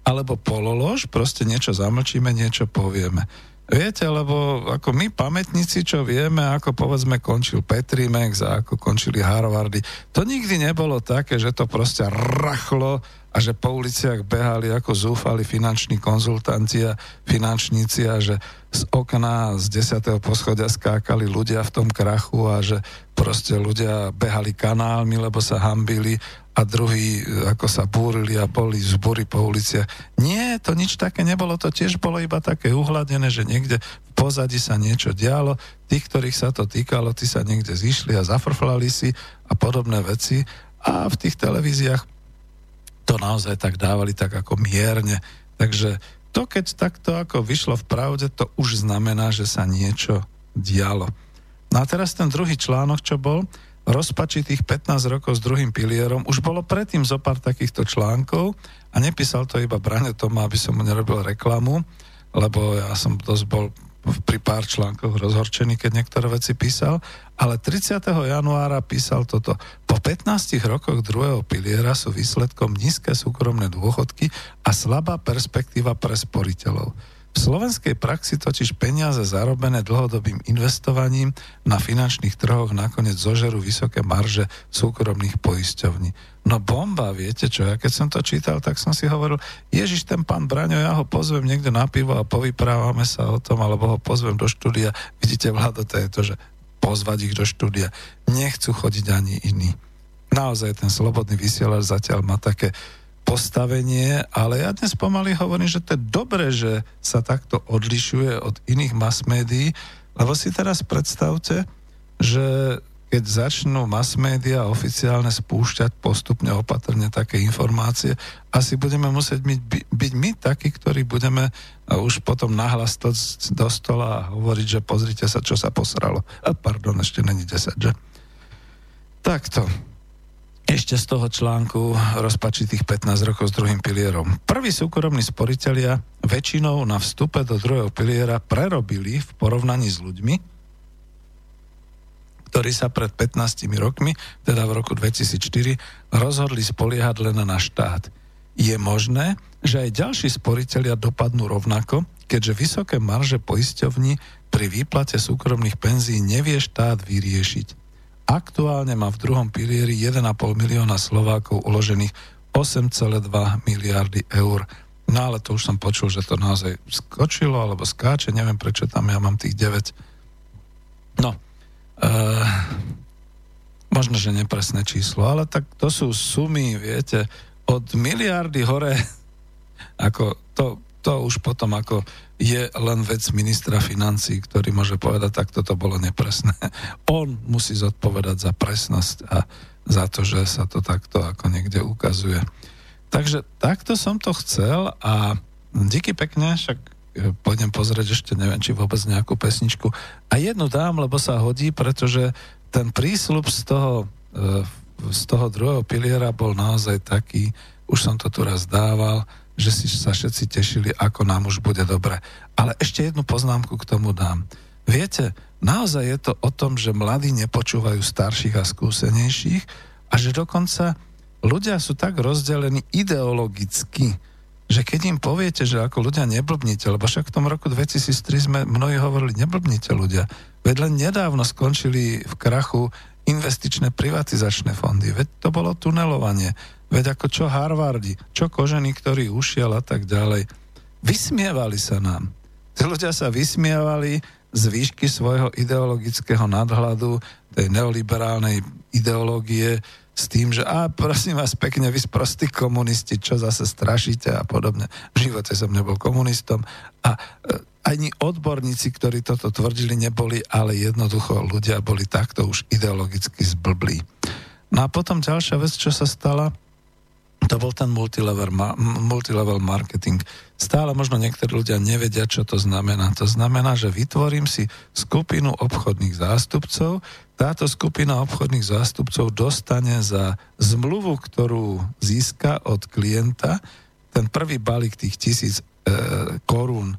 alebo pololož, proste niečo zamlčíme, niečo povieme. Viete, lebo ako my pamätníci, čo vieme, ako povedzme končil Petrimex a ako končili Harvardy, to nikdy nebolo také, že to proste rachlo a že po uliciach behali ako zúfali finanční konzultanti a finančníci a že z okna z 10. poschodia skákali ľudia v tom krachu a že proste ľudia behali kanálmi, lebo sa hambili a druhí e, ako sa búrili a boli zbory po uliciach. Nie, to nič také nebolo, to tiež bolo iba také uhladené, že niekde v pozadí sa niečo dialo, tých, ktorých sa to týkalo, tí sa niekde zišli a zafrflali si a podobné veci a v tých televíziách to naozaj tak dávali tak ako mierne. Takže to, keď takto ako vyšlo v pravde, to už znamená, že sa niečo dialo. No a teraz ten druhý článok, čo bol, rozpačitých 15 rokov s druhým pilierom. Už bolo predtým zo pár takýchto článkov a nepísal to iba Brane Toma, aby som mu nerobil reklamu, lebo ja som dosť bol pri pár článkoch rozhorčený, keď niektoré veci písal, ale 30. januára písal toto. Po 15 rokoch druhého piliera sú výsledkom nízke súkromné dôchodky a slabá perspektíva pre sporiteľov. V slovenskej praxi totiž peniaze zarobené dlhodobým investovaním na finančných trhoch nakoniec zožerú vysoké marže súkromných poisťovní. No bomba, viete čo, ja keď som to čítal, tak som si hovoril, Ježiš, ten pán Braňo, ja ho pozvem niekde na pivo a povyprávame sa o tom, alebo ho pozvem do štúdia. Vidíte, vláda, to je to, že pozvať ich do štúdia. Nechcú chodiť ani iní. Naozaj ten slobodný vysielač zatiaľ má také postavenie, ale ja dnes pomaly hovorím, že to je dobré, že sa takto odlišuje od iných mass médií, lebo si teraz predstavte, že keď začnú mass média oficiálne spúšťať postupne opatrne také informácie, asi budeme musieť byť, byť my takí, ktorí budeme už potom nahlas to do stola a hovoriť, že pozrite sa, čo sa posralo. A pardon, ešte není 10, že? Takto ešte z toho článku rozpačitých 15 rokov s druhým pilierom. Prví súkromní sporiteľia väčšinou na vstupe do druhého piliera prerobili v porovnaní s ľuďmi, ktorí sa pred 15 rokmi, teda v roku 2004, rozhodli spoliehať len na štát. Je možné, že aj ďalší sporiteľia dopadnú rovnako, keďže vysoké marže poisťovní pri výplate súkromných penzí nevie štát vyriešiť. Aktuálne má v druhom pilieri 1,5 milióna Slovákov uložených 8,2 miliardy eur. No ale to už som počul, že to naozaj skočilo alebo skáče, neviem prečo tam ja mám tých 9. No, e, možno, že nepresné číslo, ale tak to sú sumy, viete, od miliardy hore, ako to, to už potom ako je len vec ministra financí, ktorý môže povedať, tak toto bolo nepresné. [laughs] On musí zodpovedať za presnosť a za to, že sa to takto ako niekde ukazuje. Takže takto som to chcel a díky pekne, však e, pôjdem pozrieť ešte, neviem, či vôbec nejakú pesničku. A jednu dám, lebo sa hodí, pretože ten prísľub z toho, e, z toho druhého piliera bol naozaj taký, už som to tu raz dával, že si sa všetci tešili, ako nám už bude dobre. Ale ešte jednu poznámku k tomu dám. Viete, naozaj je to o tom, že mladí nepočúvajú starších a skúsenejších a že dokonca ľudia sú tak rozdelení ideologicky, že keď im poviete, že ako ľudia neblbnite, lebo však v tom roku 2003 sme mnohí hovorili, neblbnite ľudia. Veď len nedávno skončili v krachu investičné privatizačné fondy. Veď to bolo tunelovanie. Veď ako čo Harvardi, čo Kožený, ktorý ušiel a tak ďalej. Vysmievali sa nám. Tí ľudia sa vysmievali z výšky svojho ideologického nadhľadu, tej neoliberálnej ideológie, s tým, že a prosím vás pekne, vy sprostí komunisti, čo zase strašíte a podobne. V živote som nebol komunistom a e, ani odborníci, ktorí toto tvrdili, neboli, ale jednoducho ľudia boli takto už ideologicky zblblí. No a potom ďalšia vec, čo sa stala, to bol ten multilevel, multilevel marketing. Stále možno niektorí ľudia nevedia, čo to znamená. To znamená, že vytvorím si skupinu obchodných zástupcov. Táto skupina obchodných zástupcov dostane za zmluvu, ktorú získa od klienta, ten prvý balík tých tisíc e, korún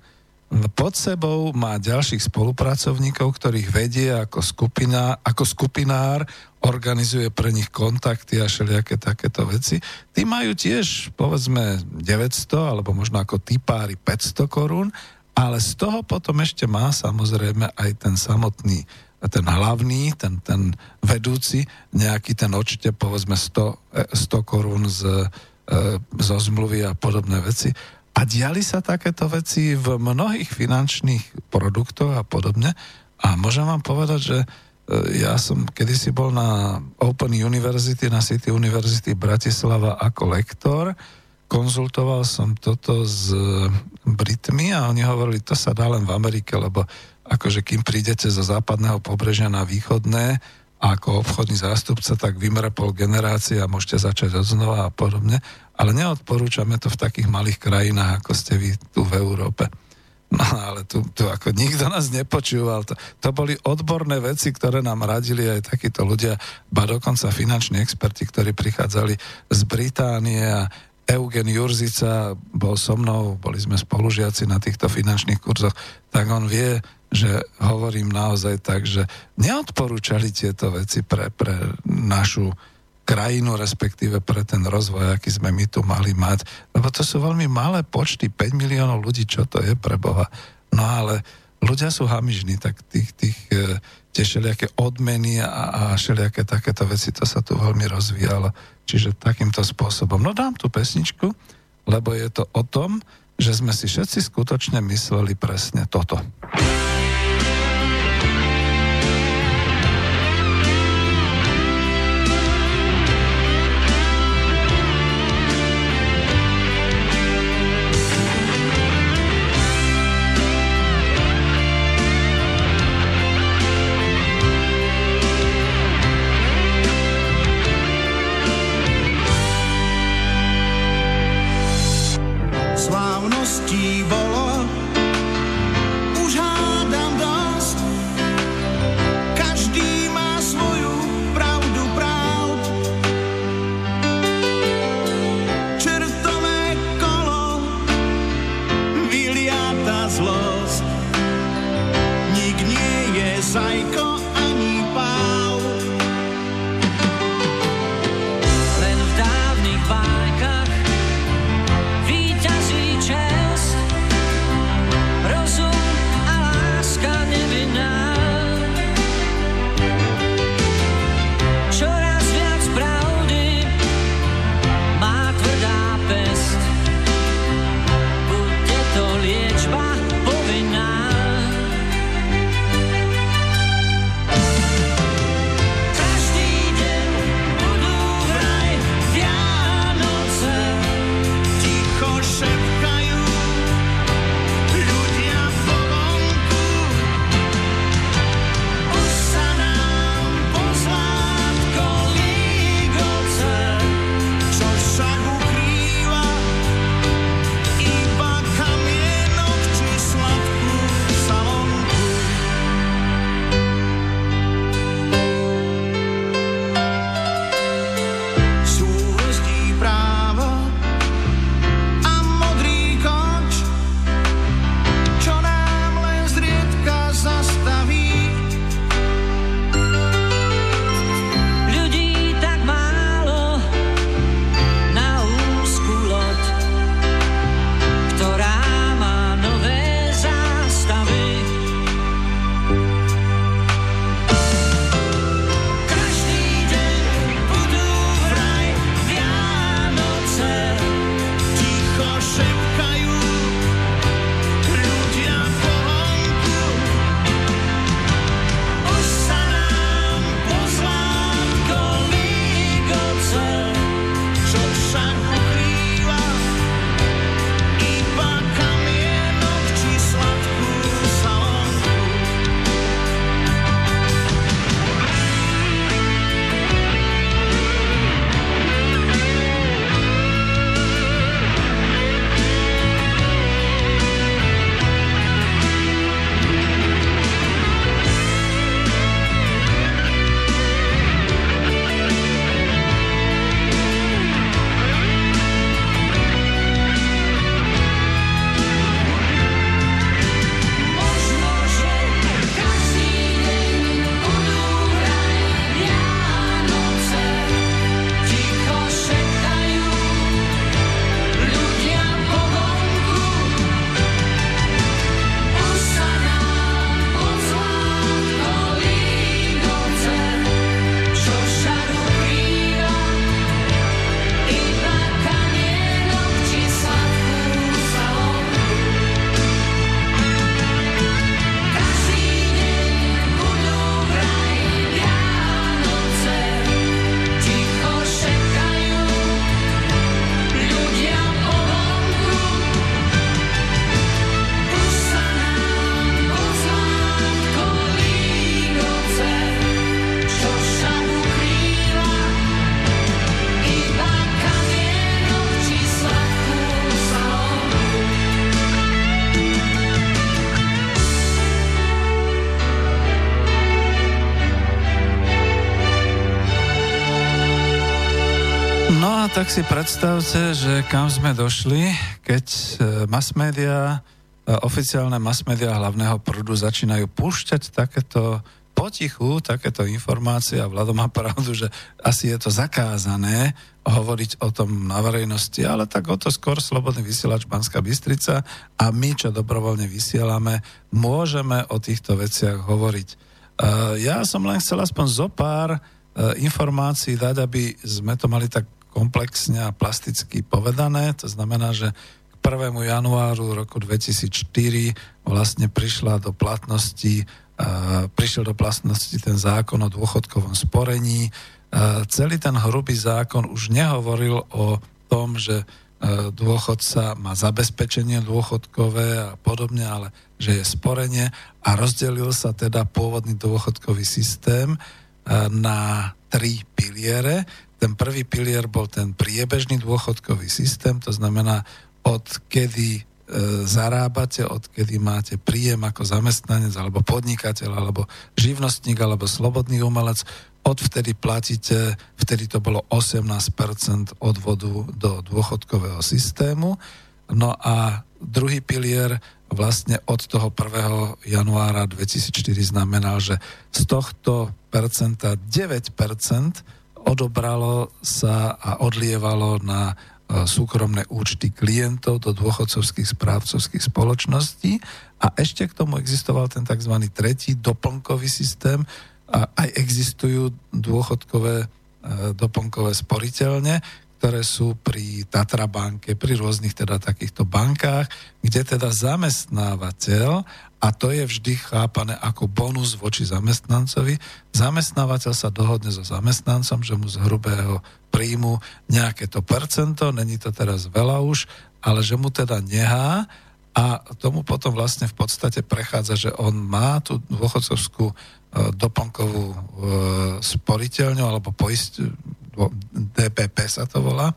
pod sebou má ďalších spolupracovníkov, ktorých vedie ako, skupina, ako skupinár, organizuje pre nich kontakty a všelijaké takéto veci. Tí majú tiež, povedzme, 900 alebo možno ako typári 500 korún, ale z toho potom ešte má samozrejme aj ten samotný ten hlavný, ten, ten vedúci, nejaký ten očite, povedzme 100, 100 korún z, e, zo zmluvy a podobné veci. A diali sa takéto veci v mnohých finančných produktoch a podobne. A môžem vám povedať, že e, ja som kedysi bol na Open University, na City University Bratislava ako lektor. Konzultoval som toto s Britmi a oni hovorili, to sa dá len v Amerike, lebo akože kým prídete zo západného pobrežia na východné, ako obchodný zástupca, tak vymre pol generácie a môžete začať od a podobne. Ale neodporúčame to v takých malých krajinách, ako ste vy tu v Európe. No ale tu, tu ako nikto nás nepočúval. To, to boli odborné veci, ktoré nám radili aj takíto ľudia, ba dokonca finanční experti, ktorí prichádzali z Británie a Eugen Jurzica bol so mnou, boli sme spolužiaci na týchto finančných kurzoch, tak on vie, že hovorím naozaj tak, že neodporúčali tieto veci pre, pre našu krajinu, respektíve pre ten rozvoj, aký sme my tu mali mať. Lebo to sú veľmi malé počty, 5 miliónov ľudí, čo to je pre Boha. No ale ľudia sú hamižní, tak tých, tých e, tie všelijaké odmeny a, a všelijaké takéto veci, to sa tu veľmi rozvíjalo. Čiže takýmto spôsobom. No dám tú pesničku, lebo je to o tom, že sme si všetci skutočne mysleli presne toto. Tak si predstavte, že kam sme došli, keď e, mass media, e, oficiálne mass media hlavného prúdu začínajú púšťať takéto potichu takéto informácie, a Vlado má [laughs] pravdu, že asi je to zakázané hovoriť o tom na verejnosti, ale tak o to skôr Slobodný vysielač Banská Bystrica a my, čo dobrovoľne vysielame, môžeme o týchto veciach hovoriť. E, ja som len chcel aspoň zo pár informácií dať, aby sme to mali tak komplexne a plasticky povedané. To znamená, že k 1. januáru roku 2004 vlastne prišla do platnosti prišiel do platnosti ten zákon o dôchodkovom sporení. Celý ten hrubý zákon už nehovoril o tom, že dôchodca má zabezpečenie dôchodkové a podobne, ale že je sporenie a rozdelil sa teda pôvodný dôchodkový systém na tri piliere. Ten prvý pilier bol ten priebežný dôchodkový systém, to znamená od kedy E, zarábate, odkedy máte príjem ako zamestnanec alebo podnikateľ alebo živnostník alebo slobodný umelec, odvtedy platíte, vtedy to bolo 18% odvodu do dôchodkového systému. No a druhý pilier vlastne od toho 1. januára 2004 znamenal, že z tohto percenta 9% odobralo sa a odlievalo na E, súkromné účty klientov do dôchodcovských správcovských spoločností a ešte k tomu existoval ten tzv. tretí doplnkový systém a aj existujú dôchodkové e, doplnkové sporiteľne, ktoré sú pri Tatra banke, pri rôznych teda takýchto bankách, kde teda zamestnávateľ, a to je vždy chápané ako bonus voči zamestnancovi, zamestnávateľ sa dohodne so zamestnancom, že mu z hrubého príjmu nejaké to percento, není to teraz veľa už, ale že mu teda nehá. A tomu potom vlastne v podstate prechádza, že on má tú dôchodcovskú e, doplnkovú e, sporiteľňu alebo poist, DPP sa to volá,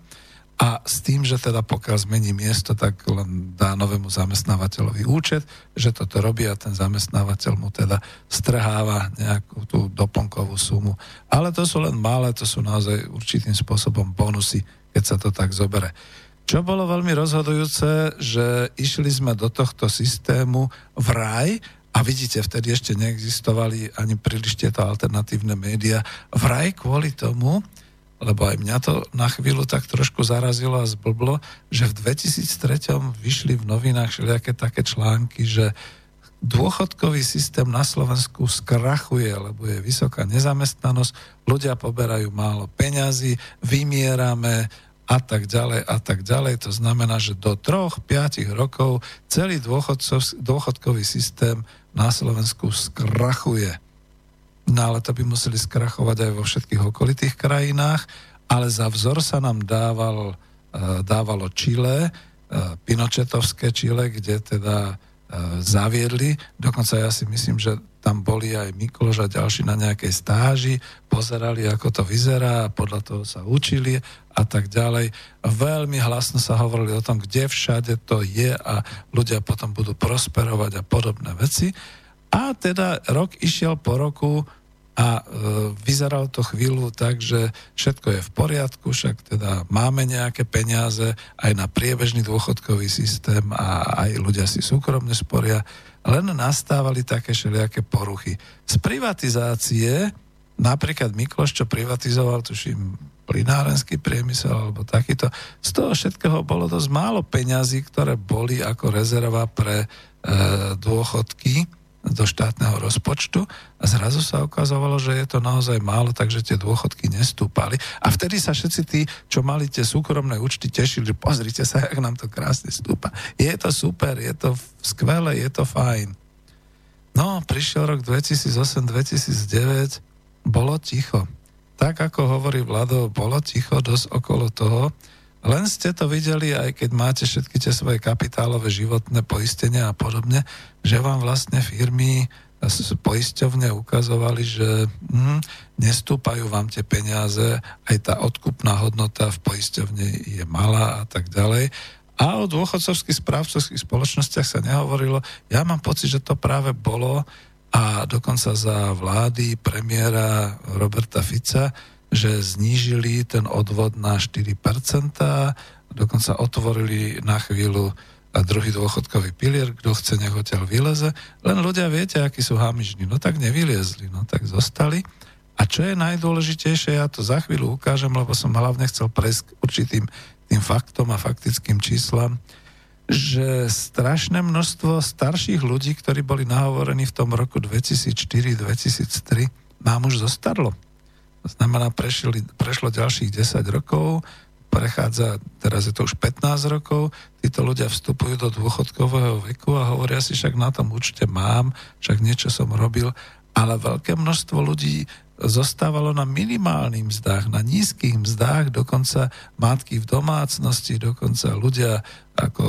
a s tým, že teda pokiaľ zmení miesto, tak len dá novému zamestnávateľovi účet, že toto robí a ten zamestnávateľ mu teda strháva nejakú tú doplnkovú sumu. Ale to sú len malé, to sú naozaj určitým spôsobom bonusy, keď sa to tak zobere. Čo bolo veľmi rozhodujúce, že išli sme do tohto systému v raj, a vidíte, vtedy ešte neexistovali ani príliš tieto alternatívne médiá. Vraj kvôli tomu, lebo aj mňa to na chvíľu tak trošku zarazilo a zblblo, že v 2003 vyšli v novinách všelijaké také články, že dôchodkový systém na Slovensku skrachuje, lebo je vysoká nezamestnanosť, ľudia poberajú málo peňazí, vymierame a tak ďalej a tak ďalej. To znamená, že do troch, piatich rokov celý dôchodkový systém na Slovensku skrachuje. No ale to by museli skrachovať aj vo všetkých okolitých krajinách, ale za vzor sa nám dával, e, dávalo Čile, e, Pinochetovské Čile, kde teda e, zaviedli. Dokonca ja si myslím, že tam boli aj Mikloš a ďalší na nejakej stáži, pozerali, ako to vyzerá podľa toho sa učili a tak ďalej. Veľmi hlasno sa hovorili o tom, kde všade to je a ľudia potom budú prosperovať a podobné veci. A teda rok išiel po roku a e, vyzeralo to chvíľu tak, že všetko je v poriadku, však teda máme nejaké peniaze aj na priebežný dôchodkový systém a aj ľudia si súkromne sporia, len nastávali také všelijaké poruchy. Z privatizácie, napríklad Mikloš, čo privatizoval, tuším, plinárenský priemysel alebo takýto, z toho všetkého bolo dosť málo peňazí, ktoré boli ako rezerva pre e, dôchodky do štátneho rozpočtu a zrazu sa ukazovalo, že je to naozaj málo, takže tie dôchodky nestúpali. A vtedy sa všetci tí, čo mali tie súkromné účty, tešili, že pozrite sa, jak nám to krásne stúpa. Je to super, je to skvelé, je to fajn. No, prišiel rok 2008-2009, bolo ticho. Tak ako hovorí Vlado, bolo ticho dosť okolo toho, len ste to videli, aj keď máte všetky tie svoje kapitálové životné poistenia a podobne, že vám vlastne firmy poisťovne ukazovali, že hm, nestúpajú vám tie peniaze, aj tá odkupná hodnota v poisťovne je malá a tak ďalej. A o dôchodcovských správcovských spoločnostiach sa nehovorilo. Ja mám pocit, že to práve bolo a dokonca za vlády premiéra Roberta Fica že znížili ten odvod na 4%, dokonca otvorili na chvíľu a druhý dôchodkový pilier, kto chce, nech odtiaľ vyleze. Len ľudia viete, akí sú hamižní. No tak nevyliezli, no tak zostali. A čo je najdôležitejšie, ja to za chvíľu ukážem, lebo som hlavne chcel prejsť k určitým tým faktom a faktickým číslam, že strašné množstvo starších ľudí, ktorí boli nahovorení v tom roku 2004-2003, nám už zostarlo. Znamená, prešli, prešlo ďalších 10 rokov, prechádza, teraz je to už 15 rokov, títo ľudia vstupujú do dôchodkového veku a hovoria si, však na tom určite mám, však niečo som robil, ale veľké množstvo ľudí zostávalo na minimálnych mzdách, na nízkych mzdách, dokonca matky v domácnosti, dokonca ľudia ako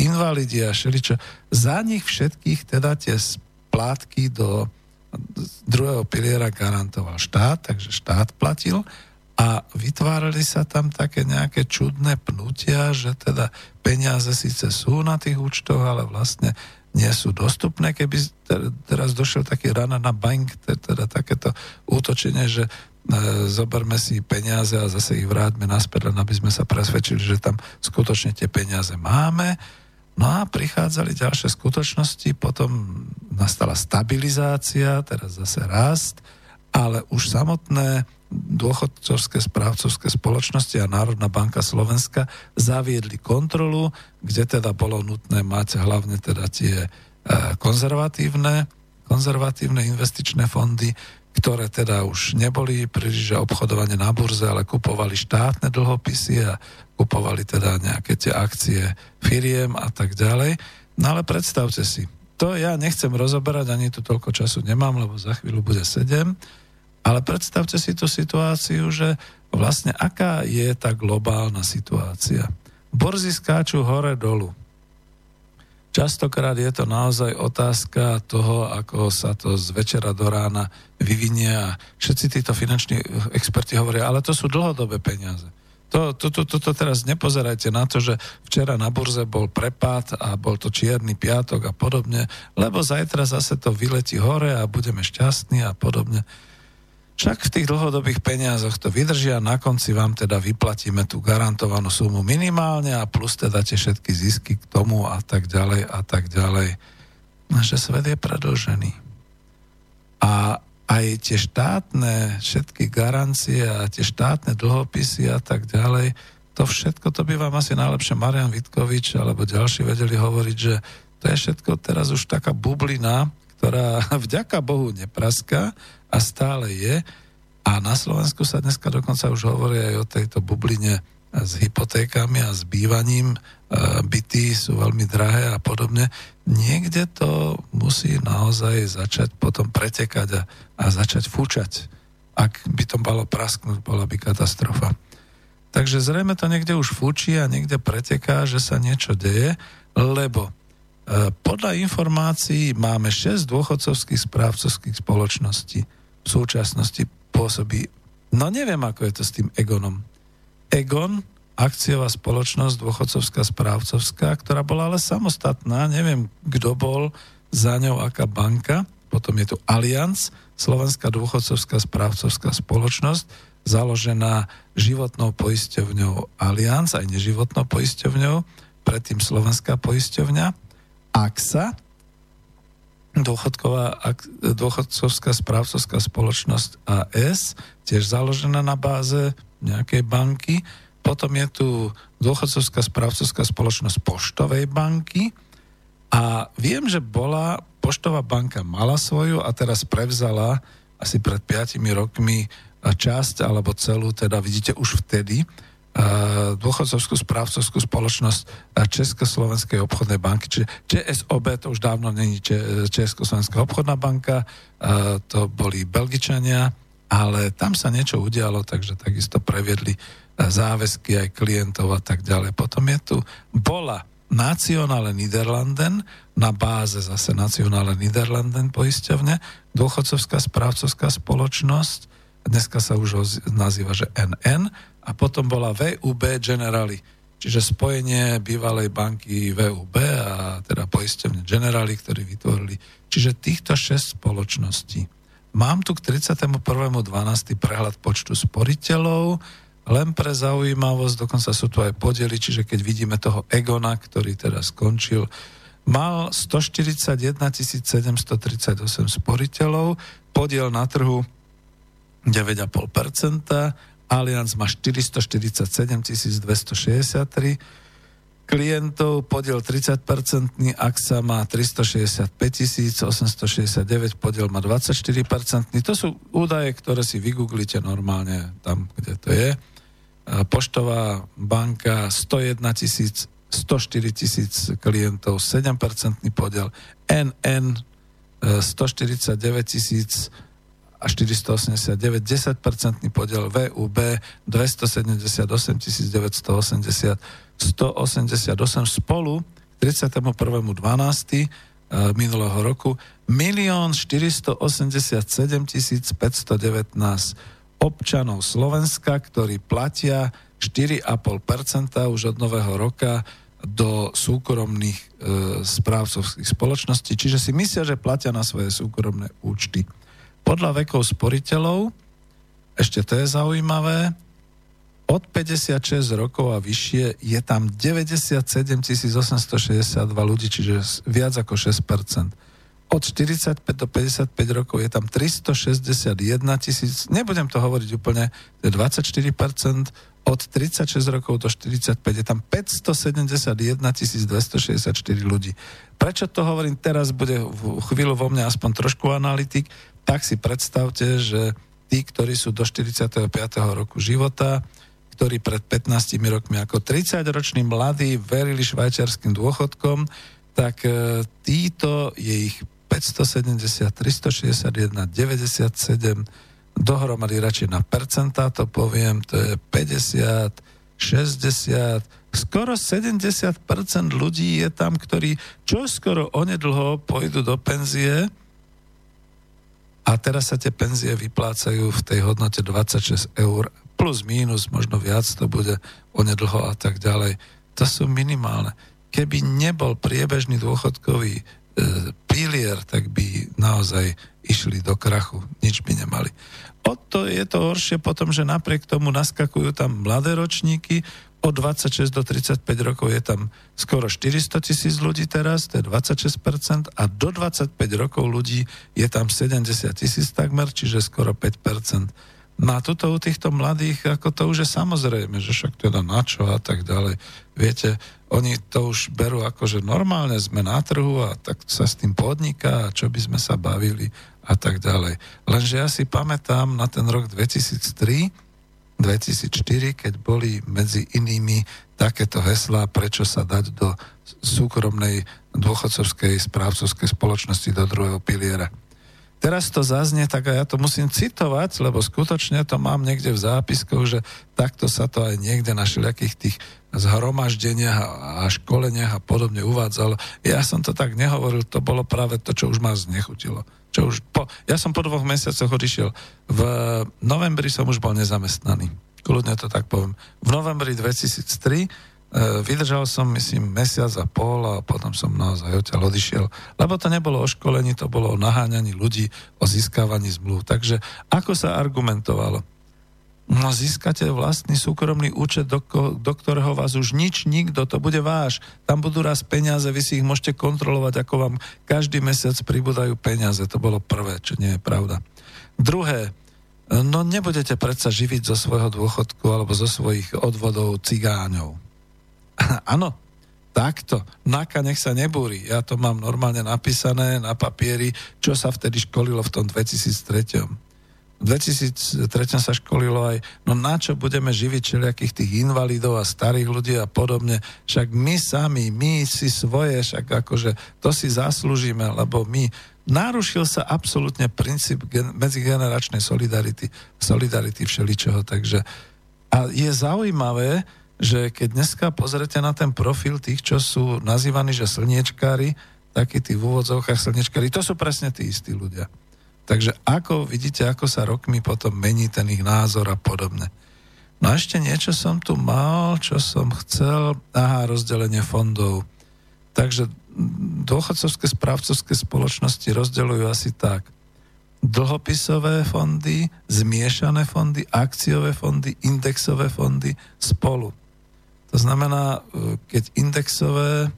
invalidi a šeličo. Za nich všetkých teda tie splátky do druhého piliera garantoval štát, takže štát platil a vytvárali sa tam také nejaké čudné pnutia, že teda peniaze síce sú na tých účtoch, ale vlastne nie sú dostupné. Keby teraz došiel taký rana na bank, teda takéto útočenie, že e, zoberme si peniaze a zase ich vráťme naspäť, len aby sme sa presvedčili, že tam skutočne tie peniaze máme. No a prichádzali ďalšie skutočnosti, potom nastala stabilizácia, teraz zase rast, ale už samotné dôchodcovské správcovské spoločnosti a Národná banka Slovenska zaviedli kontrolu, kde teda bolo nutné mať hlavne teda tie e, konzervatívne, konzervatívne investičné fondy, ktoré teda už neboli príliš obchodovanie na burze, ale kupovali štátne dlhopisy a kupovali teda nejaké tie akcie firiem a tak ďalej. No ale predstavte si, to ja nechcem rozoberať, ani tu toľko času nemám, lebo za chvíľu bude 7 ale predstavte si tú situáciu, že vlastne aká je tá globálna situácia. Borzy skáču hore-dolu. Častokrát je to naozaj otázka toho, ako sa to z večera do rána vyvinie a všetci títo finanční experti hovoria, ale to sú dlhodobé peniaze. To, to, to, to, to teraz nepozerajte na to, že včera na burze bol prepad a bol to čierny piatok a podobne, lebo zajtra zase to vyletí hore a budeme šťastní a podobne. Však v tých dlhodobých peniazoch to vydržia, na konci vám teda vyplatíme tú garantovanú sumu minimálne a plus teda tie všetky zisky k tomu a tak ďalej a tak ďalej. Že svet je predlžený. A aj tie štátne všetky garancie a tie štátne dlhopisy a tak ďalej, to všetko, to by vám asi najlepšie Marian Vitkovič alebo ďalší vedeli hovoriť, že to je všetko teraz už taká bublina, ktorá [laughs] vďaka Bohu nepraská, a stále je. A na Slovensku sa dneska dokonca už hovorí aj o tejto bubline s hypotékami a s bývaním. E, byty sú veľmi drahé a podobne. Niekde to musí naozaj začať potom pretekať a, a začať fúčať. Ak by to malo prasknúť, bola by katastrofa. Takže zrejme to niekde už fúči a niekde preteká, že sa niečo deje, lebo e, podľa informácií máme 6 dôchodcovských správcovských spoločností v súčasnosti pôsobí. No neviem, ako je to s tým Egonom. Egon, akciová spoločnosť dôchodcovská správcovská, ktorá bola ale samostatná, neviem, kto bol za ňou, aká banka, potom je tu Allianz, Slovenská dôchodcovská správcovská spoločnosť, založená životnou poisťovňou Allianz, aj neživotnou poisťovňou, predtým Slovenská poisťovňa, AXA, dôchodková, dôchodcovská správcovská spoločnosť AS, tiež založená na báze nejakej banky. Potom je tu dôchodcovská správcovská spoločnosť Poštovej banky. A viem, že bola, Poštová banka mala svoju a teraz prevzala asi pred 5 rokmi časť alebo celú, teda vidíte už vtedy, dôchodcovskú správcovskú spoločnosť Československej obchodnej banky. Čiže ČSOB to už dávno není Československá obchodná banka, to boli Belgičania, ale tam sa niečo udialo, takže takisto previedli záväzky aj klientov a tak ďalej. Potom je tu, bola Nacionále Niederlanden, na báze zase Nacionále Niederlanden poisťovne, dôchodcovská správcovská spoločnosť, dneska sa už nazýva, že NN, a potom bola VUB Generali, čiže spojenie bývalej banky VUB a teda poistevne Generali, ktorí vytvorili. Čiže týchto šesť spoločností. Mám tu k 31.12. prehľad počtu sporiteľov, len pre zaujímavosť, dokonca sú tu aj podiely, čiže keď vidíme toho Egona, ktorý teraz skončil, mal 141 738 sporiteľov, podiel na trhu 9,5%, Allianz má 447 263 klientov, podiel 30%, AXA má 365 869, podiel má 24%. To sú údaje, ktoré si vygooglite normálne tam, kde to je. Poštová banka 101 tisíc 104 tisíc klientov, 7% podiel, NN 149 tisíc a 489, 10% podiel VUB 278 980 188 spolu k 31.12. Eh, minulého roku 1 487 519 občanov Slovenska, ktorí platia 4,5% už od nového roka do súkromných e, správcovských spoločností, čiže si myslia, že platia na svoje súkromné účty. Podľa vekov sporiteľov, ešte to je zaujímavé, od 56 rokov a vyššie je tam 97 862 ľudí, čiže viac ako 6% Od 45 do 55 rokov je tam 361 tisíc, nebudem to hovoriť úplne, to je 24% od 36 rokov do 45 je tam 571 264 ľudí. Prečo to hovorím? Teraz, bude v chvíľu vo mne aspoň trošku analytik, tak si predstavte, že tí, ktorí sú do 45. roku života, ktorí pred 15 rokmi ako 30-roční mladí verili švajčiarským dôchodkom, tak e, títo je ich 570, 361, 97, dohromady radšej na percentá to poviem, to je 50, 60, skoro 70% ľudí je tam, ktorí čo skoro onedlho pôjdu do penzie a teraz sa tie penzie vyplácajú v tej hodnote 26 eur plus mínus, možno viac to bude onedlho a tak ďalej. To sú minimálne. Keby nebol priebežný dôchodkový e, pilier, tak by naozaj išli do krachu. Nič by nemali. O to je to horšie potom, že napriek tomu naskakujú tam mladé ročníky, od 26 do 35 rokov je tam skoro 400 tisíc ľudí teraz, to je 26%, a do 25 rokov ľudí je tam 70 tisíc takmer, čiže skoro 5%. No a tuto u týchto mladých, ako to už je samozrejme, že však teda na čo a tak ďalej. Viete, oni to už berú ako, že normálne sme na trhu a tak sa s tým podniká a čo by sme sa bavili a tak ďalej. Lenže ja si pamätám na ten rok 2003, 2004, keď boli medzi inými takéto heslá, prečo sa dať do súkromnej dôchodcovskej správcovskej spoločnosti do druhého piliera teraz to zaznie, tak a ja to musím citovať, lebo skutočne to mám niekde v zápiskoch, že takto sa to aj niekde na všelijakých tých zhromaždeniach a školeniach a podobne uvádzalo. Ja som to tak nehovoril, to bolo práve to, čo už ma znechutilo. Čo už po, ja som po dvoch mesiacoch odišiel. V novembri som už bol nezamestnaný. Kľudne to tak poviem. V novembri 2003 E, vydržal som, myslím, mesiac a pol a potom som naozaj odtiaľ odišiel. Lebo to nebolo o školení, to bolo o naháňaní ľudí, o získavaní zmluv. Takže ako sa argumentovalo? No získate vlastný súkromný účet, do, do ktorého vás už nič, nikto, to bude váš. Tam budú raz peniaze, vy si ich môžete kontrolovať, ako vám každý mesiac pribúdajú peniaze. To bolo prvé, čo nie je pravda. Druhé, no nebudete predsa živiť zo svojho dôchodku alebo zo svojich odvodov cigáňov [laughs] Áno, takto. Naka nech sa nebúri. Ja to mám normálne napísané na papieri, čo sa vtedy školilo v tom 2003. V 2003 sa školilo aj, no na čo budeme živiť všelijakých tých invalidov a starých ľudí a podobne. Však my sami, my si svoje, však akože to si zaslúžime, lebo my narušil sa absolútne princíp gen- medzigeneračnej solidarity, solidarity všeličoho. Takže a je zaujímavé, že keď dneska pozrete na ten profil tých, čo sú nazývaní, že slniečkári, takí tí v úvodzovkách slniečkári, to sú presne tí istí ľudia. Takže ako vidíte, ako sa rokmi potom mení ten ich názor a podobne. No a ešte niečo som tu mal, čo som chcel. Aha, rozdelenie fondov. Takže dôchodcovské správcovské spoločnosti rozdeľujú asi tak. dlhopisové fondy, zmiešané fondy, akciové fondy, indexové fondy spolu. To znamená, e, keď indexové,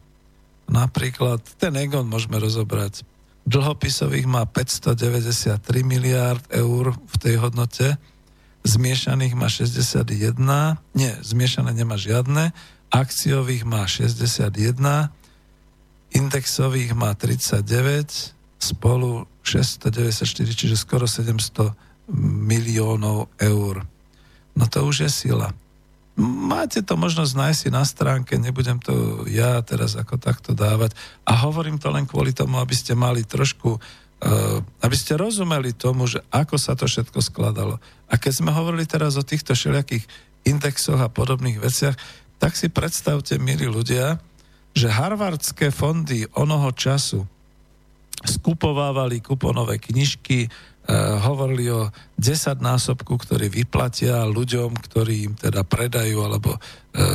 napríklad ten Egon môžeme rozobrať, dlhopisových má 593 miliárd eur v tej hodnote, zmiešaných má 61, nie, zmiešané nemá žiadne, akciových má 61, indexových má 39, spolu 694, čiže skoro 700 miliónov eur. No to už je sila. Máte to možnosť nájsť si na stránke, nebudem to ja teraz ako takto dávať. A hovorím to len kvôli tomu, aby ste mali trošku, uh, aby ste rozumeli tomu, že ako sa to všetko skladalo. A keď sme hovorili teraz o týchto všelijakých indexoch a podobných veciach, tak si predstavte, milí ľudia, že harvardské fondy onoho času skupovávali kuponové knižky, hovorili o 10 násobku, ktorý vyplatia ľuďom, ktorí im teda predajú alebo e,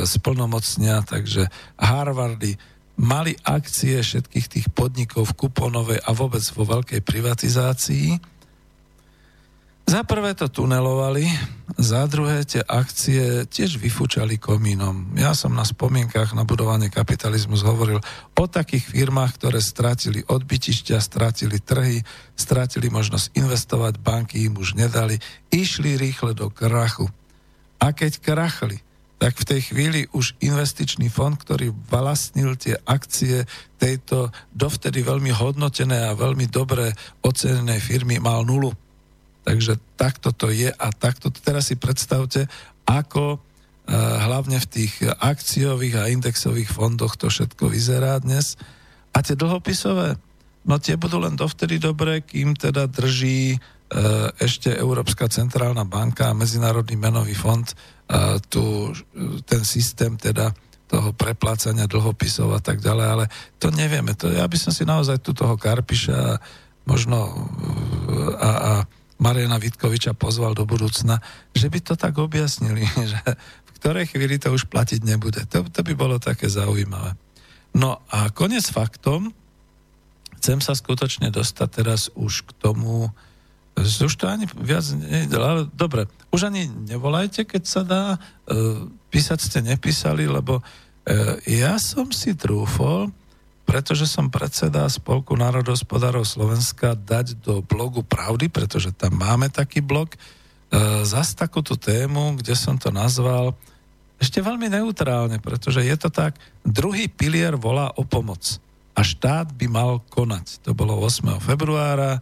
splnomocnia, takže Harvardy mali akcie všetkých tých podnikov v kuponovej a vôbec vo veľkej privatizácii za prvé to tunelovali, za druhé tie akcie tiež vyfúčali komínom. Ja som na spomienkach na budovanie kapitalizmus hovoril o takých firmách, ktoré strátili odbytišťa, strátili trhy, strátili možnosť investovať, banky im už nedali, išli rýchle do krachu. A keď krachli, tak v tej chvíli už investičný fond, ktorý vlastnil tie akcie tejto dovtedy veľmi hodnotené a veľmi dobre ocenené firmy, mal nulu. Takže takto to je a takto to teraz si predstavte, ako uh, hlavne v tých akciových a indexových fondoch to všetko vyzerá dnes. A tie dlhopisové, no tie budú len dovtedy dobré, kým teda drží uh, ešte Európska centrálna banka a Medzinárodný menový fond uh, tu, ten systém teda toho preplácania dlhopisov a tak ďalej, ale to nevieme. To, ja by som si naozaj tu toho Karpiša možno a, a Mariana Vitkoviča pozval do budúcna, že by to tak objasnili, [laughs] že v ktorej chvíli to už platiť nebude. To, to by bolo také zaujímavé. No a konec faktom, chcem sa skutočne dostať teraz už k tomu, už to ani viac ne, ale dobre, už ani nevolajte, keď sa dá, e, písať ste nepísali, lebo e, ja som si trúfol, pretože som predseda Spolku národospodárov Slovenska dať do blogu Pravdy, pretože tam máme taký blog, e, zas takúto tému, kde som to nazval ešte veľmi neutrálne, pretože je to tak, druhý pilier volá o pomoc a štát by mal konať. To bolo 8. februára, e,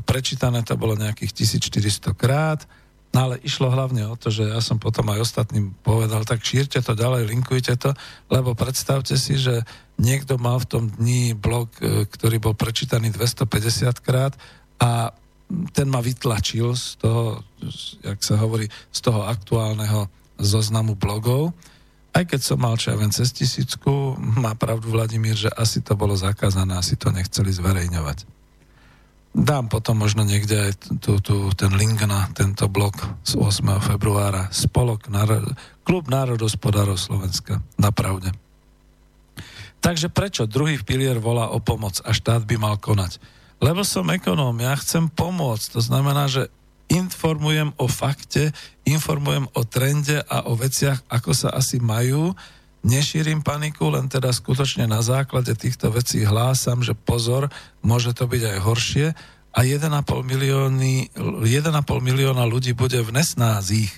prečítané to bolo nejakých 1400 krát, No ale išlo hlavne o to, že ja som potom aj ostatným povedal, tak šírte to ďalej, linkujte to, lebo predstavte si, že niekto mal v tom dni blog, e, ktorý bol prečítaný 250 krát a ten ma vytlačil z toho, jak sa hovorí, z toho aktuálneho zoznamu blogov. Aj keď som mal čo ja cez tisícku, má pravdu Vladimír, že asi to bolo zakázané, asi to nechceli zverejňovať. Dám potom možno niekde aj tu, tu, ten link na tento blog z 8. februára. Spolok, národ, Klub národospodárov Slovenska. Na pravde. Takže prečo druhý pilier volá o pomoc a štát by mal konať? Lebo som ekonóm, ja chcem pomôcť. To znamená, že informujem o fakte, informujem o trende a o veciach, ako sa asi majú nešírim paniku, len teda skutočne na základe týchto vecí hlásam, že pozor, môže to byť aj horšie a 1,5, milióny, 1,5 milióna ľudí bude v nesnázích.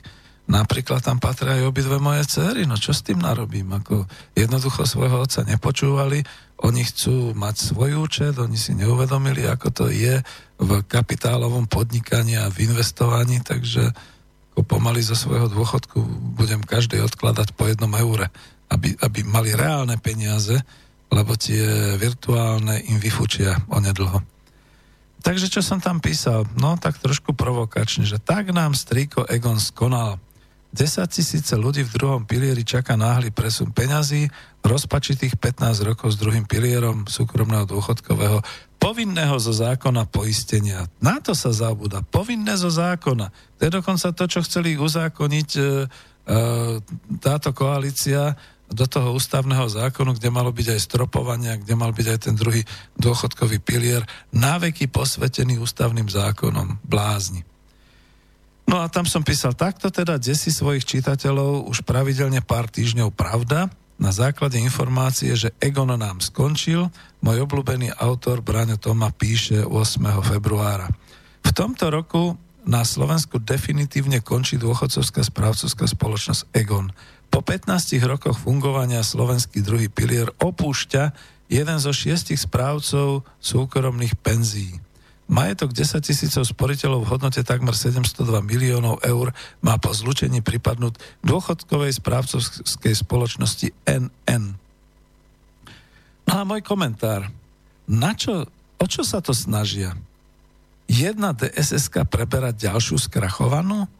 Napríklad tam patria aj obidve moje cery, no čo s tým narobím? Ako jednoducho svojho otca nepočúvali, oni chcú mať svoj účet, oni si neuvedomili, ako to je v kapitálovom podnikaní a v investovaní, takže pomaly zo svojho dôchodku budem každý odkladať po jednom eure aby, aby mali reálne peniaze, lebo tie virtuálne im vyfučia onedlho. Takže čo som tam písal? No tak trošku provokačne, že tak nám striko Egon skonal. 10 tisíce ľudí v druhom pilieri čaká náhly presun peňazí, rozpačitých 15 rokov s druhým pilierom súkromného dôchodkového, povinného zo zákona poistenia. Na to sa zabúda. Povinné zo zákona. To je dokonca to, čo chceli uzákoniť e, e, táto koalícia do toho ústavného zákonu, kde malo byť aj stropovanie, kde mal byť aj ten druhý dôchodkový pilier, náveky posvetený ústavným zákonom. Blázni. No a tam som písal, takto teda desi svojich čitateľov už pravidelne pár týždňov pravda, na základe informácie, že Egon nám skončil, môj obľúbený autor Braňo Toma píše 8. februára. V tomto roku na Slovensku definitívne končí dôchodcovská správcovská spoločnosť Egon. Po 15 rokoch fungovania slovenský druhý pilier opúšťa jeden zo šiestich správcov súkromných penzií. Majetok 10 tisícov sporiteľov v hodnote takmer 702 miliónov eur má po zlučení pripadnúť dôchodkovej správcovskej spoločnosti NN. No a môj komentár. Na čo, o čo sa to snažia? Jedna DSSK preberať ďalšiu skrachovanú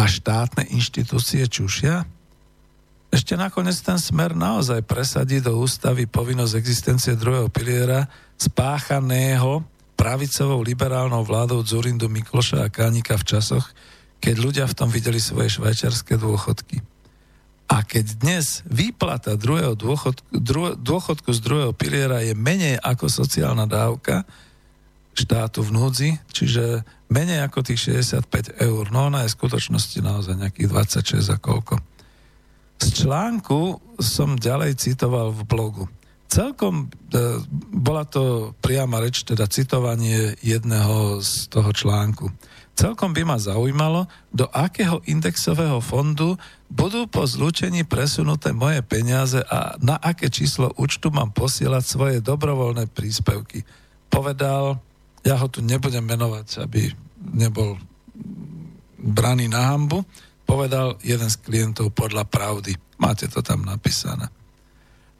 a štátne inštitúcie čušia? Ešte nakoniec ten smer naozaj presadí do ústavy povinnosť existencie druhého piliera spáchaného pravicovou liberálnou vládou Zurindu Mikloša a Kánika v časoch, keď ľudia v tom videli svoje švajčiarske dôchodky. A keď dnes výplata druhého dôchodku, druh, dôchodku z druhého piliera je menej ako sociálna dávka štátu v núdzi, čiže menej ako tých 65 eur, no ona je v skutočnosti naozaj nejakých 26 a koľko z článku som ďalej citoval v blogu. Celkom e, bola to priama reč, teda citovanie jedného z toho článku. Celkom by ma zaujímalo, do akého indexového fondu budú po zlúčení presunuté moje peniaze a na aké číslo účtu mám posielať svoje dobrovoľné príspevky. Povedal, ja ho tu nebudem menovať, aby nebol braný na hambu, povedal jeden z klientov podľa pravdy. Máte to tam napísané.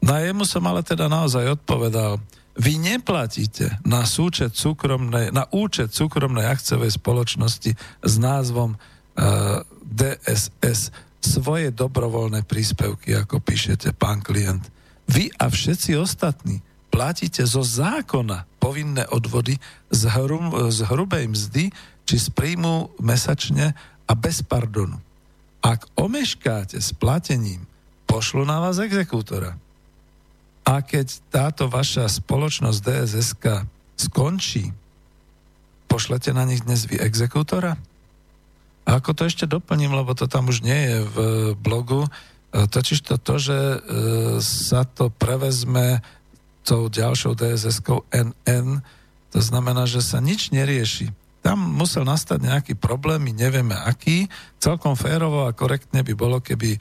Na jemu som ale teda naozaj odpovedal, vy neplatíte na, súčet súkromnej, na účet súkromnej akciovej spoločnosti s názvom uh, e, DSS svoje dobrovoľné príspevky, ako píšete, pán klient. Vy a všetci ostatní platíte zo zákona povinné odvody z, hru, z hrubej mzdy či z príjmu mesačne a bez pardonu. Ak omeškáte s platením, pošlu na vás exekútora. A keď táto vaša spoločnosť DSSK skončí, pošlete na nich dnes vy exekútora? A ako to ešte doplním, lebo to tam už nie je v blogu, e, totiž to to, že e, sa to prevezme tou ďalšou DSS-kou NN, to znamená, že sa nič nerieši tam musel nastať nejaký problém, my nevieme aký. Celkom férovo a korektne by bolo, keby e,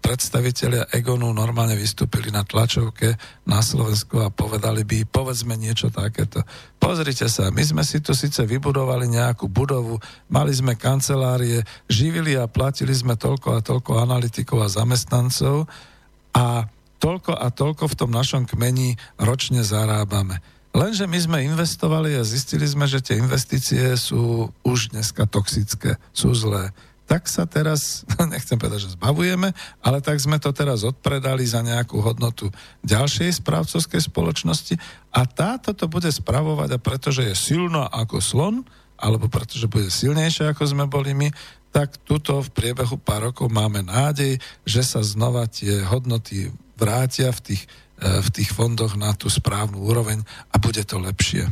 predstavitelia Egonu normálne vystúpili na tlačovke na Slovensku a povedali by, povedzme niečo takéto. Pozrite sa, my sme si tu síce vybudovali nejakú budovu, mali sme kancelárie, živili a platili sme toľko a toľko analytikov a zamestnancov a toľko a toľko v tom našom kmeni ročne zarábame Lenže my sme investovali a zistili sme, že tie investície sú už dneska toxické, sú zlé. Tak sa teraz, [laughs] nechcem povedať, že zbavujeme, ale tak sme to teraz odpredali za nejakú hodnotu ďalšej správcovskej spoločnosti a táto to bude spravovať a pretože je silná ako slon, alebo pretože bude silnejšia ako sme boli my, tak tuto v priebehu pár rokov máme nádej, že sa znova tie hodnoty vrátia v tých v tých fondoch na tú správnu úroveň a bude to lepšie.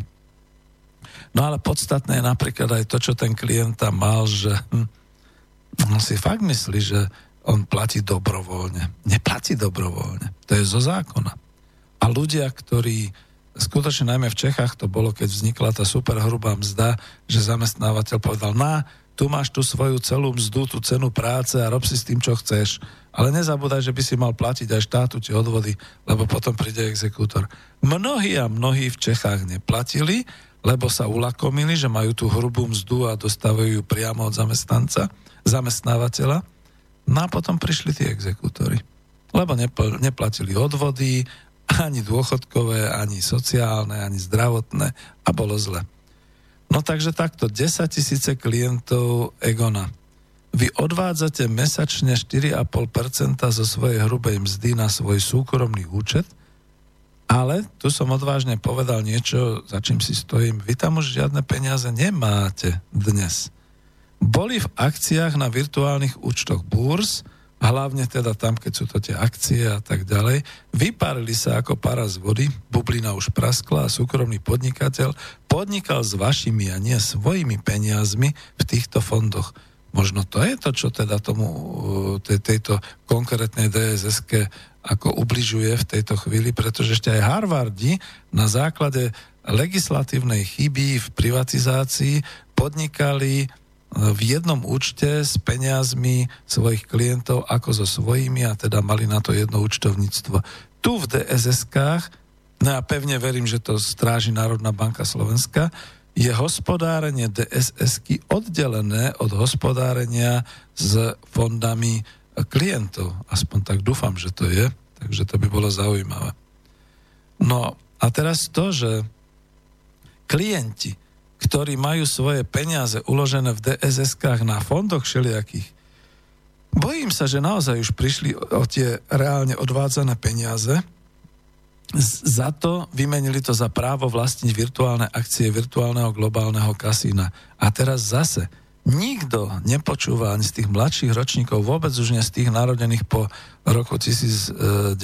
No ale podstatné je napríklad aj to, čo ten klient tam mal, že hm, on si fakt myslí, že on platí dobrovoľne. Neplatí dobrovoľne. To je zo zákona. A ľudia, ktorí skutočne najmä v Čechách to bolo, keď vznikla tá superhrubá mzda, že zamestnávateľ povedal, na, tu máš tu svoju celú mzdu, tú cenu práce a rob si s tým, čo chceš. Ale nezabúdaj, že by si mal platiť aj štátu tie odvody, lebo potom príde exekútor. Mnohí a mnohí v Čechách neplatili, lebo sa ulakomili, že majú tú hrubú mzdu a dostávajú ju priamo od zamestnanca, zamestnávateľa. No a potom prišli tí exekútory. Lebo nepl- neplatili odvody, ani dôchodkové, ani sociálne, ani zdravotné a bolo zle. No takže takto, 10 tisíce klientov Egona. Vy odvádzate mesačne 4,5% zo svojej hrubej mzdy na svoj súkromný účet, ale tu som odvážne povedal niečo, za čím si stojím. Vy tam už žiadne peniaze nemáte dnes. Boli v akciách na virtuálnych účtoch Burs, hlavne teda tam, keď sú to tie akcie a tak ďalej, vyparili sa ako para z vody, bublina už praskla a súkromný podnikateľ podnikal s vašimi a nie svojimi peniazmi v týchto fondoch. Možno to je to, čo teda tomu tej, tejto konkrétnej dss ako ubližuje v tejto chvíli, pretože ešte aj Harvardi na základe legislatívnej chyby v privatizácii podnikali v jednom účte s peniazmi svojich klientov ako so svojimi a teda mali na to jedno účtovníctvo. Tu v DSS-kách, no ja pevne verím, že to stráži Národná banka Slovenska, je hospodárenie DSS-ky oddelené od hospodárenia s fondami klientov. Aspoň tak dúfam, že to je, takže to by bolo zaujímavé. No a teraz to, že klienti ktorí majú svoje peniaze uložené v DSS-kách na fondoch všelijakých, bojím sa, že naozaj už prišli o tie reálne odvádzané peniaze, za to vymenili to za právo vlastniť virtuálne akcie virtuálneho globálneho kasína. A teraz zase nikto nepočúva ani z tých mladších ročníkov, vôbec už nie z tých narodených po roku 1990,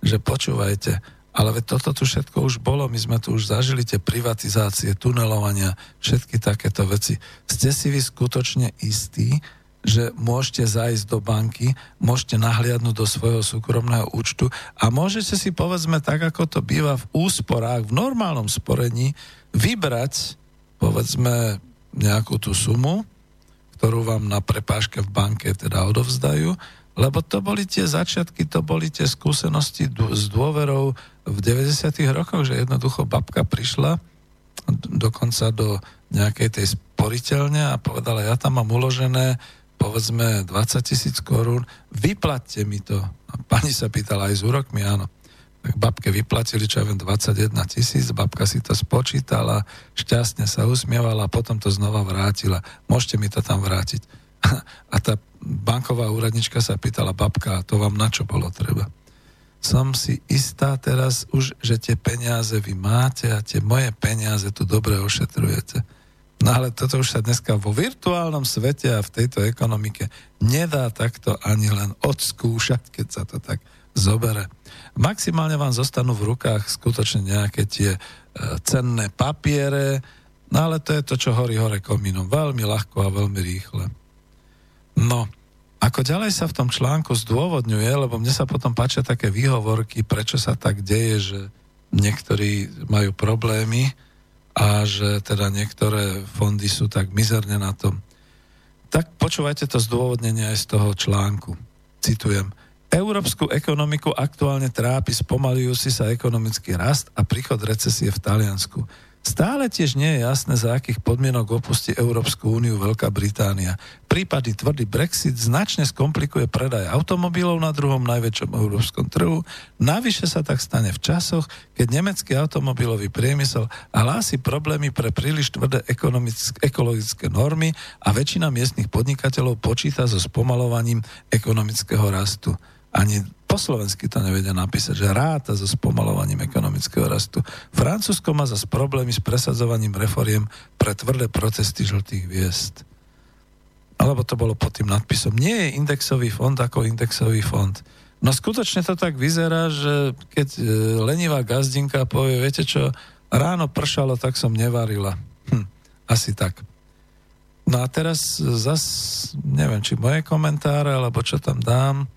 že počúvajte, ale veď toto tu všetko už bolo, my sme tu už zažili tie privatizácie, tunelovania, všetky takéto veci. Ste si vy skutočne istí, že môžete zájsť do banky, môžete nahliadnúť do svojho súkromného účtu a môžete si povedzme tak, ako to býva v úsporách, v normálnom sporení, vybrať povedzme nejakú tú sumu, ktorú vám na prepážke v banke teda odovzdajú lebo to boli tie začiatky, to boli tie skúsenosti s dôverou v 90. rokoch, že jednoducho babka prišla dokonca do nejakej tej sporiteľne a povedala, ja tam mám uložené povedzme 20 tisíc korún, vyplatte mi to. A pani sa pýtala aj s úrokmi, áno. Tak babke vyplatili, čo ja viem, 21 tisíc, babka si to spočítala, šťastne sa usmievala a potom to znova vrátila. Môžete mi to tam vrátiť. [laughs] A tá banková úradnička sa pýtala, babka, to vám na čo bolo treba? Som si istá teraz už, že tie peniaze vy máte a tie moje peniaze tu dobre ošetrujete. No ale toto už sa dneska vo virtuálnom svete a v tejto ekonomike nedá takto ani len odskúšať, keď sa to tak zobere. Maximálne vám zostanú v rukách skutočne nejaké tie e, cenné papiere, no ale to je to, čo horí hore komínom. Veľmi ľahko a veľmi rýchle. No, ako ďalej sa v tom článku zdôvodňuje, lebo mne sa potom páčia také výhovorky, prečo sa tak deje, že niektorí majú problémy a že teda niektoré fondy sú tak mizerne na tom. Tak počúvajte to zdôvodnenie aj z toho článku. Citujem. Európsku ekonomiku aktuálne trápi spomalujúci sa ekonomický rast a príchod recesie v Taliansku. Stále tiež nie je jasné, za akých podmienok opustí Európsku úniu Veľká Británia. Prípady tvrdý Brexit značne skomplikuje predaj automobilov na druhom najväčšom európskom trhu. Navyše sa tak stane v časoch, keď nemecký automobilový priemysel hlási problémy pre príliš tvrdé ekologické normy a väčšina miestnych podnikateľov počíta so spomalovaním ekonomického rastu. Ani po slovensky to nevedia napísať, že ráta so spomalovaním ekonomického rastu. Francúzsko má zase problémy s presadzovaním reforiem pre tvrdé protesty žltých hviezd. Alebo to bolo pod tým nadpisom. Nie je indexový fond ako indexový fond. No skutočne to tak vyzerá, že keď e, lenivá gazdinka povie, viete čo, ráno pršalo, tak som nevarila. Hm, asi tak. No a teraz zas, neviem, či moje komentáre, alebo čo tam dám,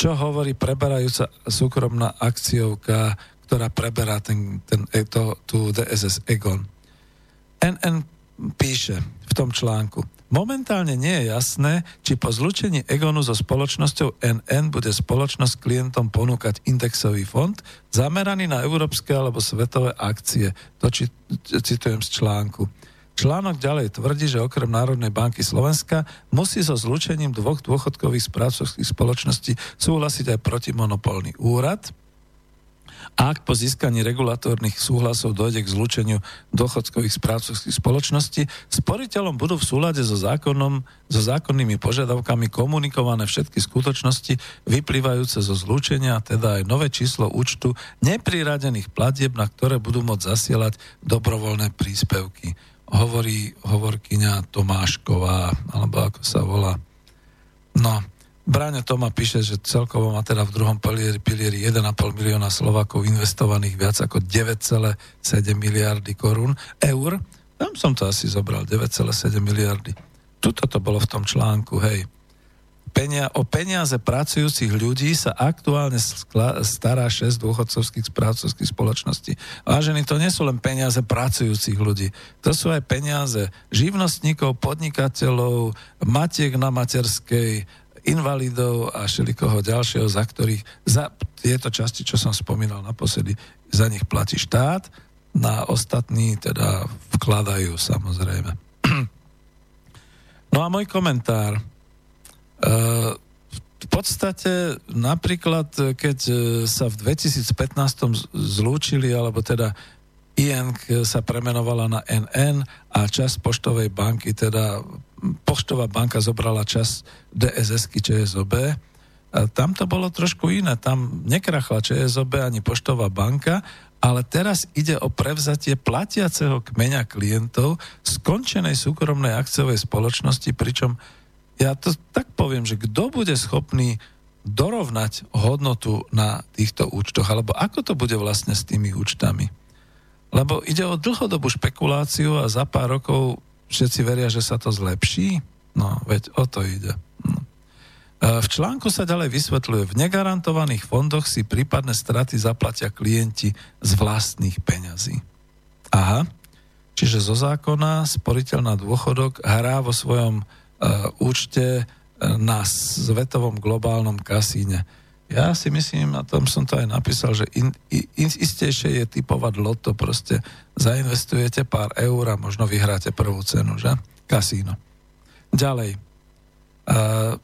čo hovorí preberajúca súkromná akciovka, ktorá preberá ten, ten, e, to, tú DSS Egon. NN píše v tom článku, Momentálne nie je jasné, či po zlučení Egonu so spoločnosťou NN bude spoločnosť klientom ponúkať indexový fond zameraný na európske alebo svetové akcie. To či, citujem z článku. Článok ďalej tvrdí, že okrem Národnej banky Slovenska musí so zlučením dvoch dôchodkových správcovských spoločností súhlasiť aj protimonopolný úrad, ak po získaní regulatórnych súhlasov dojde k zlučeniu dochodkových správcovských spoločností, sporiteľom budú v súlade so, zákonom, so zákonnými požiadavkami komunikované všetky skutočnosti vyplývajúce zo zlúčenia, teda aj nové číslo účtu nepriradených platieb, na ktoré budú môcť zasielať dobrovoľné príspevky hovorí hovorkyňa Tomášková, alebo ako sa volá. No, Bráňa Toma píše, že celkovo má teda v druhom pilieri, pilieri 1,5 milióna Slovákov investovaných viac ako 9,7 miliardy korún, eur. Tam som to asi zobral, 9,7 miliardy. Tuto to bolo v tom článku, hej. Penia, o peniaze pracujúcich ľudí sa aktuálne stará 6 dôchodcovských správcovských spoločností. Vážení, to nie sú len peniaze pracujúcich ľudí. To sú aj peniaze živnostníkov, podnikateľov, matiek na materskej, invalidov a všelikoho ďalšieho, za ktorých za tieto časti, čo som spomínal naposledy, za nich platí štát, na ostatní teda vkladajú samozrejme. [clears throat] No a môj komentár. E, v podstate napríklad, keď sa v 2015 zlúčili, alebo teda INK sa premenovala na NN a čas poštovej banky, teda poštová banka zobrala čas DSS-ky ČSOB. A tam to bolo trošku iné. Tam nekrachla ČSOB ani poštová banka, ale teraz ide o prevzatie platiaceho kmeňa klientov skončenej súkromnej akciovej spoločnosti, pričom ja to tak poviem, že kto bude schopný dorovnať hodnotu na týchto účtoch, alebo ako to bude vlastne s tými účtami. Lebo ide o dlhodobú špekuláciu a za pár rokov všetci veria, že sa to zlepší. No, veď o to ide. No. V článku sa ďalej vysvetľuje, v negarantovaných fondoch si prípadné straty zaplatia klienti z vlastných peňazí. Aha, čiže zo zákona sporiteľ na dôchodok hrá vo svojom účte uh, na svetovom globálnom kasíne. Ja si myslím, a tom som to aj napísal, že in, in, istejšie je typovať loto, proste zainvestujete pár eur a možno vyhráte prvú cenu, že? Kasíno. Ďalej. Uh,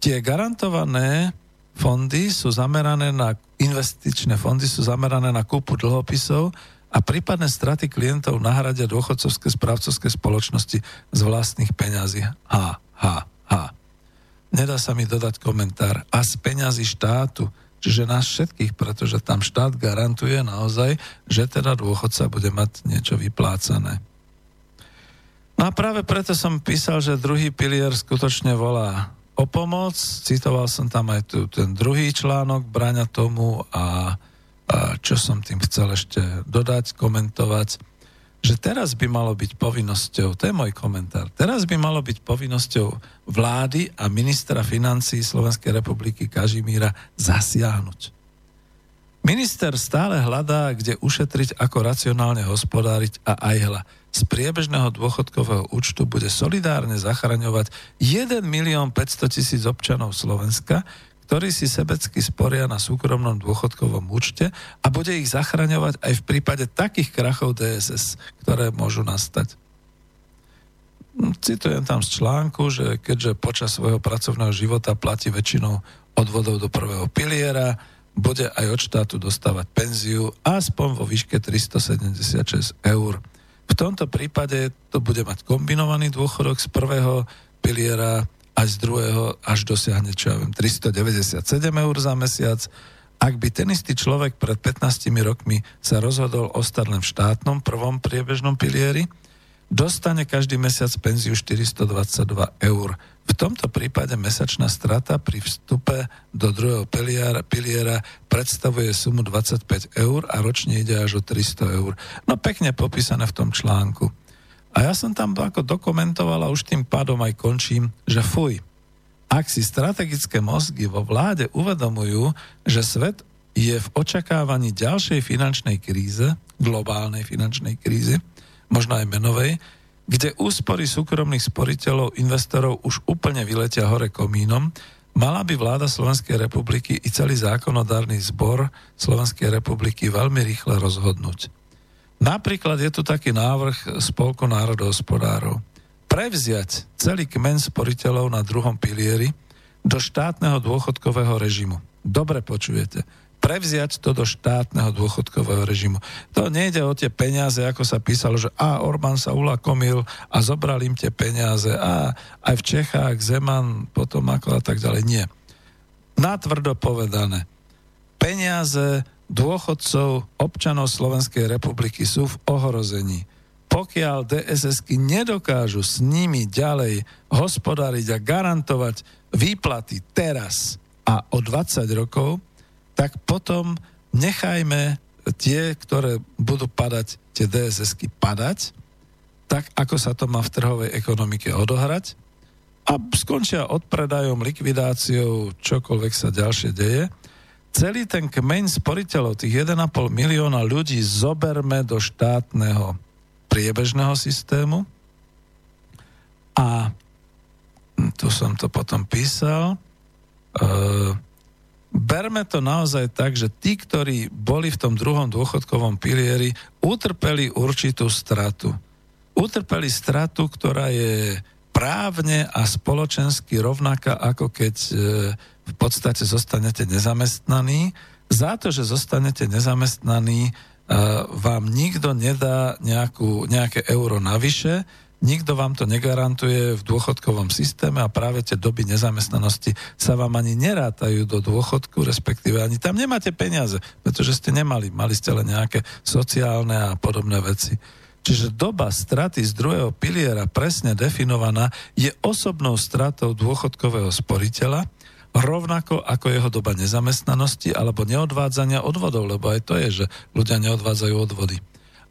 tie garantované fondy sú zamerané na investičné fondy, sú zamerané na kúpu dlhopisov a prípadné straty klientov nahradia dôchodcovské správcovské spoločnosti z vlastných peňazí. Ha, ha, ha. Nedá sa mi dodať komentár. A z peňazí štátu, čiže nás všetkých, pretože tam štát garantuje naozaj, že teda dôchodca bude mať niečo vyplácané. No a práve preto som písal, že druhý pilier skutočne volá o pomoc. Citoval som tam aj tu, ten druhý článok, bráňa tomu a, a čo som tým chcel ešte dodať, komentovať že teraz by malo byť povinnosťou, to je môj komentár, teraz by malo byť povinnosťou vlády a ministra financí Slovenskej republiky Kažimíra zasiahnuť. Minister stále hľadá, kde ušetriť, ako racionálne hospodáriť a aj hľa. Z priebežného dôchodkového účtu bude solidárne zachraňovať 1 milión 500 tisíc občanov Slovenska, ktorí si sebecky sporia na súkromnom dôchodkovom účte a bude ich zachraňovať aj v prípade takých krachov DSS, ktoré môžu nastať. Hm, citujem tam z článku, že keďže počas svojho pracovného života platí väčšinou odvodov do prvého piliera, bude aj od štátu dostávať penziu aspoň vo výške 376 eur. V tomto prípade to bude mať kombinovaný dôchodok z prvého piliera a z druhého až dosiahne, čo ja viem, 397 eur za mesiac. Ak by ten istý človek pred 15 rokmi sa rozhodol ostať len v štátnom prvom priebežnom pilieri, dostane každý mesiac penziu 422 eur. V tomto prípade mesačná strata pri vstupe do druhého piliera, piliera predstavuje sumu 25 eur a ročne ide až o 300 eur. No pekne popísané v tom článku. A ja som tam ako dokumentoval a už tým pádom aj končím, že fuj. Ak si strategické mozgy vo vláde uvedomujú, že svet je v očakávaní ďalšej finančnej kríze, globálnej finančnej krízy, možno aj menovej, kde úspory súkromných sporiteľov, investorov už úplne vyletia hore komínom, mala by vláda Slovenskej republiky i celý zákonodárny zbor Slovenskej republiky veľmi rýchle rozhodnúť. Napríklad je tu taký návrh Spolku národohospodárov. Prevziať celý kmen sporiteľov na druhom pilieri do štátneho dôchodkového režimu. Dobre počujete. Prevziať to do štátneho dôchodkového režimu. To nejde o tie peniaze, ako sa písalo, že a Orbán sa ulakomil a zobral im tie peniaze a aj v Čechách Zeman potom ako a tak ďalej. Nie. Natvrdo povedané. Peniaze dôchodcov, občanov Slovenskej republiky sú v ohrození. pokiaľ DSSky nedokážu s nimi ďalej hospodariť a garantovať výplaty teraz a o 20 rokov, tak potom nechajme tie, ktoré budú padať, tie DSSky padať, tak ako sa to má v trhovej ekonomike odohrať a skončia odpredajom, likvidáciou, čokoľvek sa ďalšie deje. Celý ten kmeň sporiteľov, tých 1,5 milióna ľudí zoberme do štátneho priebežného systému a tu som to potom písal, uh, berme to naozaj tak, že tí, ktorí boli v tom druhom dôchodkovom pilieri, utrpeli určitú stratu. Utrpeli stratu, ktorá je právne a spoločensky rovnaká, ako keď e, v podstate zostanete nezamestnaní. Za to, že zostanete nezamestnaní, vám nikto nedá nejakú, nejaké euro navyše, nikto vám to negarantuje v dôchodkovom systéme a práve tie doby nezamestnanosti sa vám ani nerátajú do dôchodku, respektíve ani tam nemáte peniaze, pretože ste nemali, mali ste len nejaké sociálne a podobné veci. Čiže doba straty z druhého piliera presne definovaná je osobnou stratou dôchodkového sporiteľa, rovnako ako jeho doba nezamestnanosti alebo neodvádzania odvodov, lebo aj to je, že ľudia neodvádzajú odvody.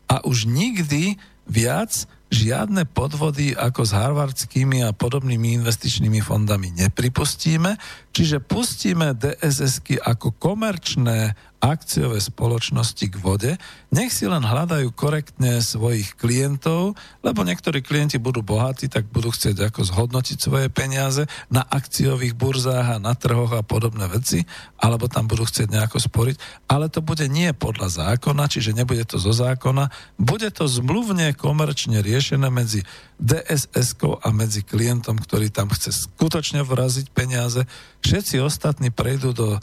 A už nikdy viac žiadne podvody ako s harvardskými a podobnými investičnými fondami nepripustíme, čiže pustíme DSSky ako komerčné akciové spoločnosti k vode, nech si len hľadajú korektne svojich klientov, lebo niektorí klienti budú bohatí, tak budú chcieť ako zhodnotiť svoje peniaze na akciových burzách a na trhoch a podobné veci, alebo tam budú chcieť nejako sporiť, ale to bude nie podľa zákona, čiže nebude to zo zákona, bude to zmluvne komerčne riešené medzi dss a medzi klientom, ktorý tam chce skutočne vraziť peniaze. Všetci ostatní prejdú do e,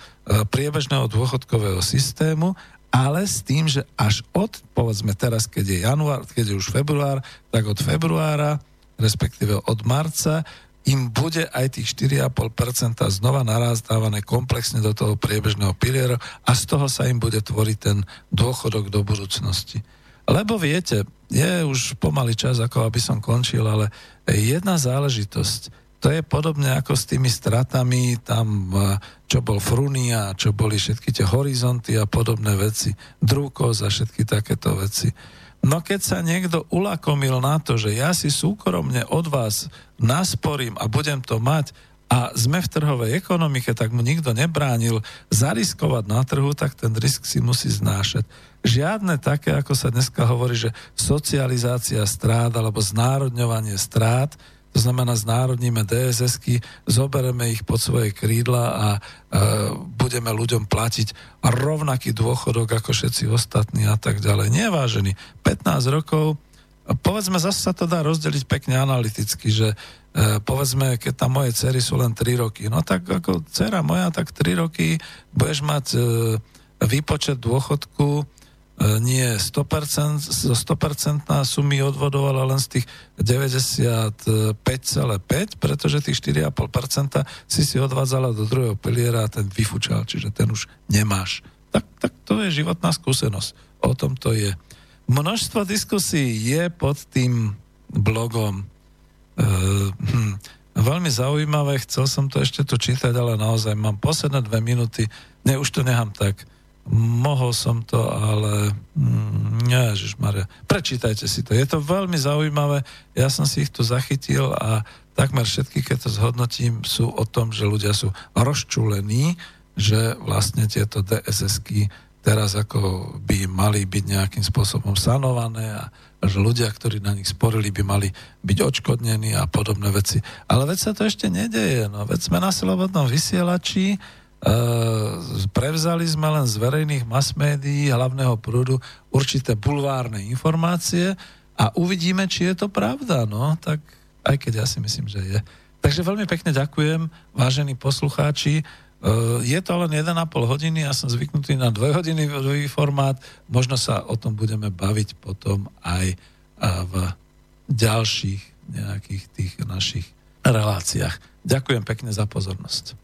priebežného dôchodkového systému, ale s tým, že až od, povedzme teraz, keď je január, keď je už február, tak od februára, respektíve od marca, im bude aj tých 4,5% znova naraz dávané komplexne do toho priebežného piliera a z toho sa im bude tvoriť ten dôchodok do budúcnosti. Lebo viete, je už pomaly čas, ako aby som končil, ale jedna záležitosť, to je podobne ako s tými stratami tam, čo bol Frunia, čo boli všetky tie horizonty a podobné veci, Drúkos a všetky takéto veci. No keď sa niekto ulakomil na to, že ja si súkromne od vás nasporím a budem to mať a sme v trhovej ekonomike, tak mu nikto nebránil zariskovať na trhu, tak ten risk si musí znášať žiadne také, ako sa dneska hovorí, že socializácia strát alebo znárodňovanie strát, to znamená znárodníme DSSky, zobereme ich pod svoje krídla a e, budeme ľuďom platiť rovnaký dôchodok ako všetci ostatní a tak ďalej. Nevážený. 15 rokov, povedzme, zase sa to dá rozdeliť pekne analyticky, že e, povedzme, keď tam moje cery sú len 3 roky, no tak ako dcera moja, tak 3 roky budeš mať e, výpočet dôchodku nie 100%, 100% sumy odvodov, ale len z tých 95,5, pretože tých 4,5% si si odvádzala do druhého piliera a ten vyfučal, čiže ten už nemáš. Tak, tak to je životná skúsenosť. O tom to je. Množstvo diskusí je pod tým blogom. E, hm, veľmi zaujímavé, chcel som to ešte tu čítať, ale naozaj mám posledné dve minúty. Ne, už to nechám tak Mohol som to, ale mm, Maria. Prečítajte si to. Je to veľmi zaujímavé. Ja som si ich tu zachytil a takmer všetky, keď to zhodnotím, sú o tom, že ľudia sú rozčulení, že vlastne tieto DSSky teraz ako by mali byť nejakým spôsobom sanované a, že ľudia, ktorí na nich sporili, by mali byť odškodnení a podobné veci. Ale veď sa to ešte nedeje. No. Veď sme na slobodnom vysielači, prevzali sme len z verejných mass médií hlavného prúdu určité bulvárne informácie a uvidíme, či je to pravda. No, tak aj keď ja si myslím, že je. Takže veľmi pekne ďakujem, vážení poslucháči. Uh, je to len 1,5 hodiny, ja som zvyknutý na 2 hodiny formát. Možno sa o tom budeme baviť potom aj v ďalších nejakých tých našich reláciách. Ďakujem pekne za pozornosť.